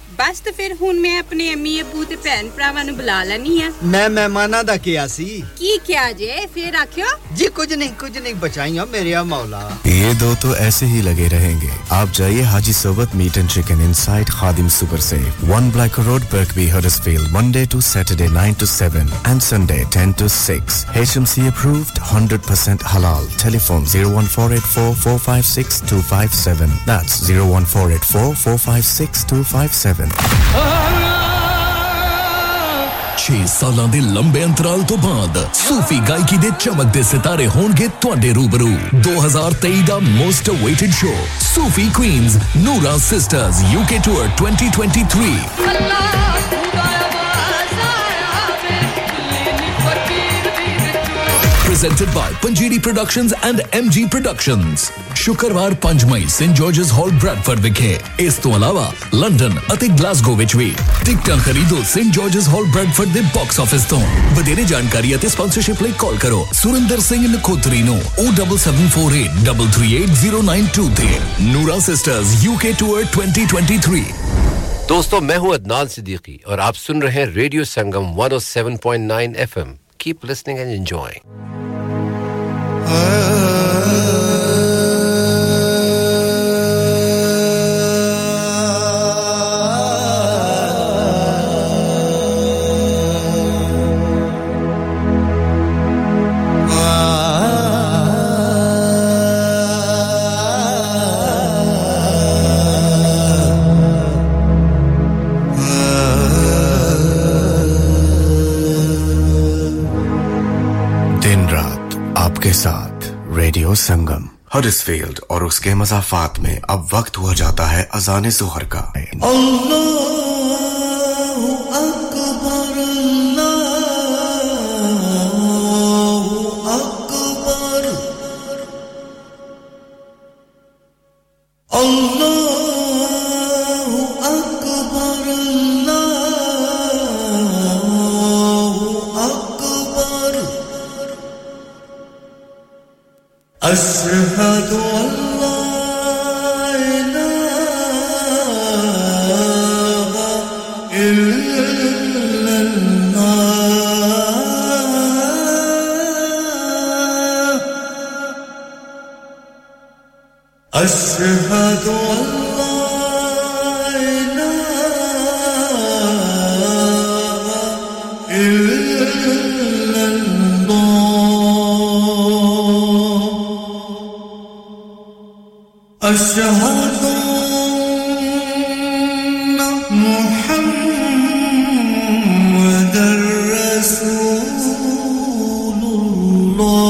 ਬਸ ਤੇ ਫਿਰ ਹੁਣ ਮੈਂ ਆਪਣੇ ਅਮੀ ਅਬੂ ਤੇ ਭੈਣ ਭਰਾਵਾਂ ਨੂੰ ਬੁਲਾ ਲੈਣੀ ਆ ਮੈਂ ਮਹਿਮਾਨਾਂ ਦਾ ਕਿਹਾ ਸੀ। ਕੀ ਕਿਹਾ ਜੇ? ਫਿਰ ਆਖਿਓ। ਜੀ ਕੁਝ ਨਹੀਂ ਕੁਝ ਨਹੀਂ ਬਚਾਈਆਂ ਮੇਰੇ ਆ ਮੌਲਾ یہ دو تو ایسے ہی لگے رہیں گے آپ جائیے Haji Sohbat meat and chicken inside Khadim super سے one Black road Birkby Huddersfield Monday to Saturday nine to seven and Sunday ten to six H M C approved hundred percent halal telephone zero one four 6 ਸਾਲਾਂ ਦੇ ਲੰਬੇ ਅੰਤਰਾਲ ਤੋਂ ਬਾਅਦ ਸੂਫੀ ਗਾਇਕੀ ਦੇ ਚਮਕਦੇ ਸਿਤਾਰੇ ਹੋਣਗੇ ਤੁਹਾਡੇ ਰੂਬਰੂ। 2023 ਦਾ most awaited show Sufi queens Nooran sisters UK tour 2023 شکروار تھری ایٹ نورا ریڈیو کے ساتھ ریڈیو سنگم۔ ہرس فیلڈ اور اس کے مضافات میں اب وقت ہوا جاتا ہے اذان زہر کا۔ اللہ أشهد أن محمدا رسول الله.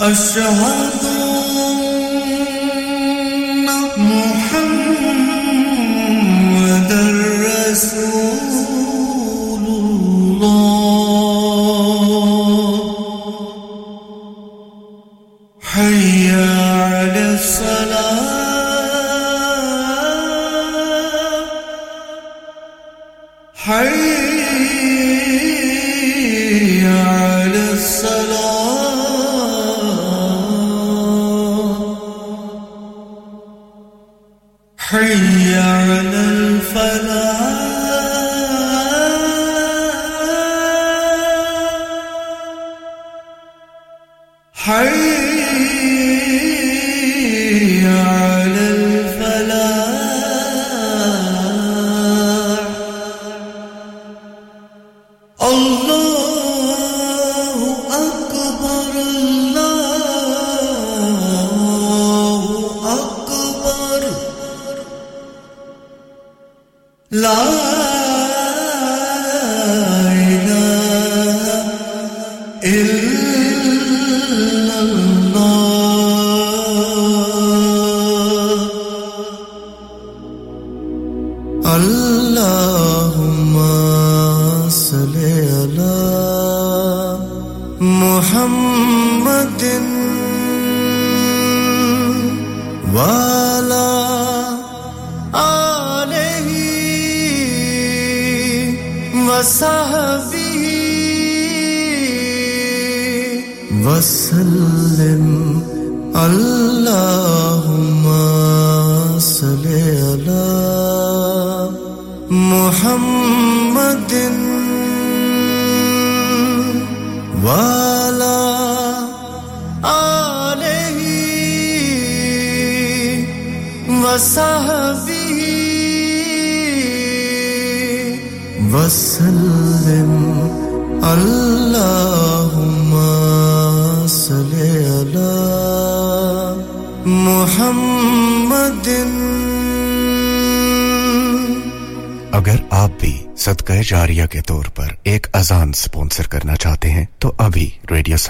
أشهد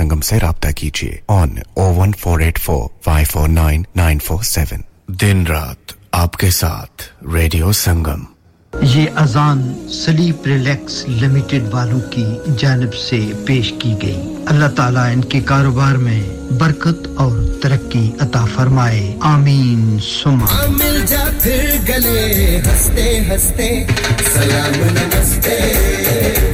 سنگم سے رابطہ کیجیے۔ On O one four eight four five four nine nine four seven دن رات آپ کے ساتھ ریڈیو سنگم۔ یہ اذان سلیپ ریلیکس لمیٹڈ والوں کی جانب سے پیش کی گئی۔ اللہ تعالیٰ ان کے کاروبار میں برکت اور ترقی عطا فرمائے۔ آمین۔ سما۔ مل جا پھر گلے ہستے ہستے سلام نمستے۔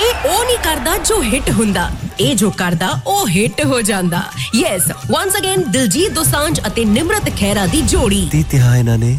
ਇਹ ਉਹ ਨਹੀਂ ਕਰਦਾ ਜੋ ਹਿੱਟ ਹੁੰਦਾ। ਇਹ ਜੋ ਕਰਦਾ ਉਹ ਹਿੱਟ ਹੋ ਜਾਂਦਾ। Yes once again Diljit Dosanjh ਅਤੇ ਨਿਮਰਤ ਖੈਰਾ ਦੀ ਜੋੜੀ। ਤੇ ਤਿਹਾ ਇਹਨਾਂ ਨੇ।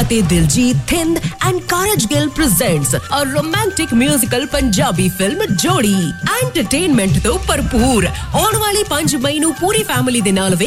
ਅਤੇ ਦਿਲਜੀਤ ਥਿੰਦ ਐਂਡ سورج گل پریزنٹس اور رومانٹک میوزیکل پنجابی فلم جوڑی انٹرٹینمنٹ تو بھرپور آن والے 5 مئی نو پوری فیملی دے نال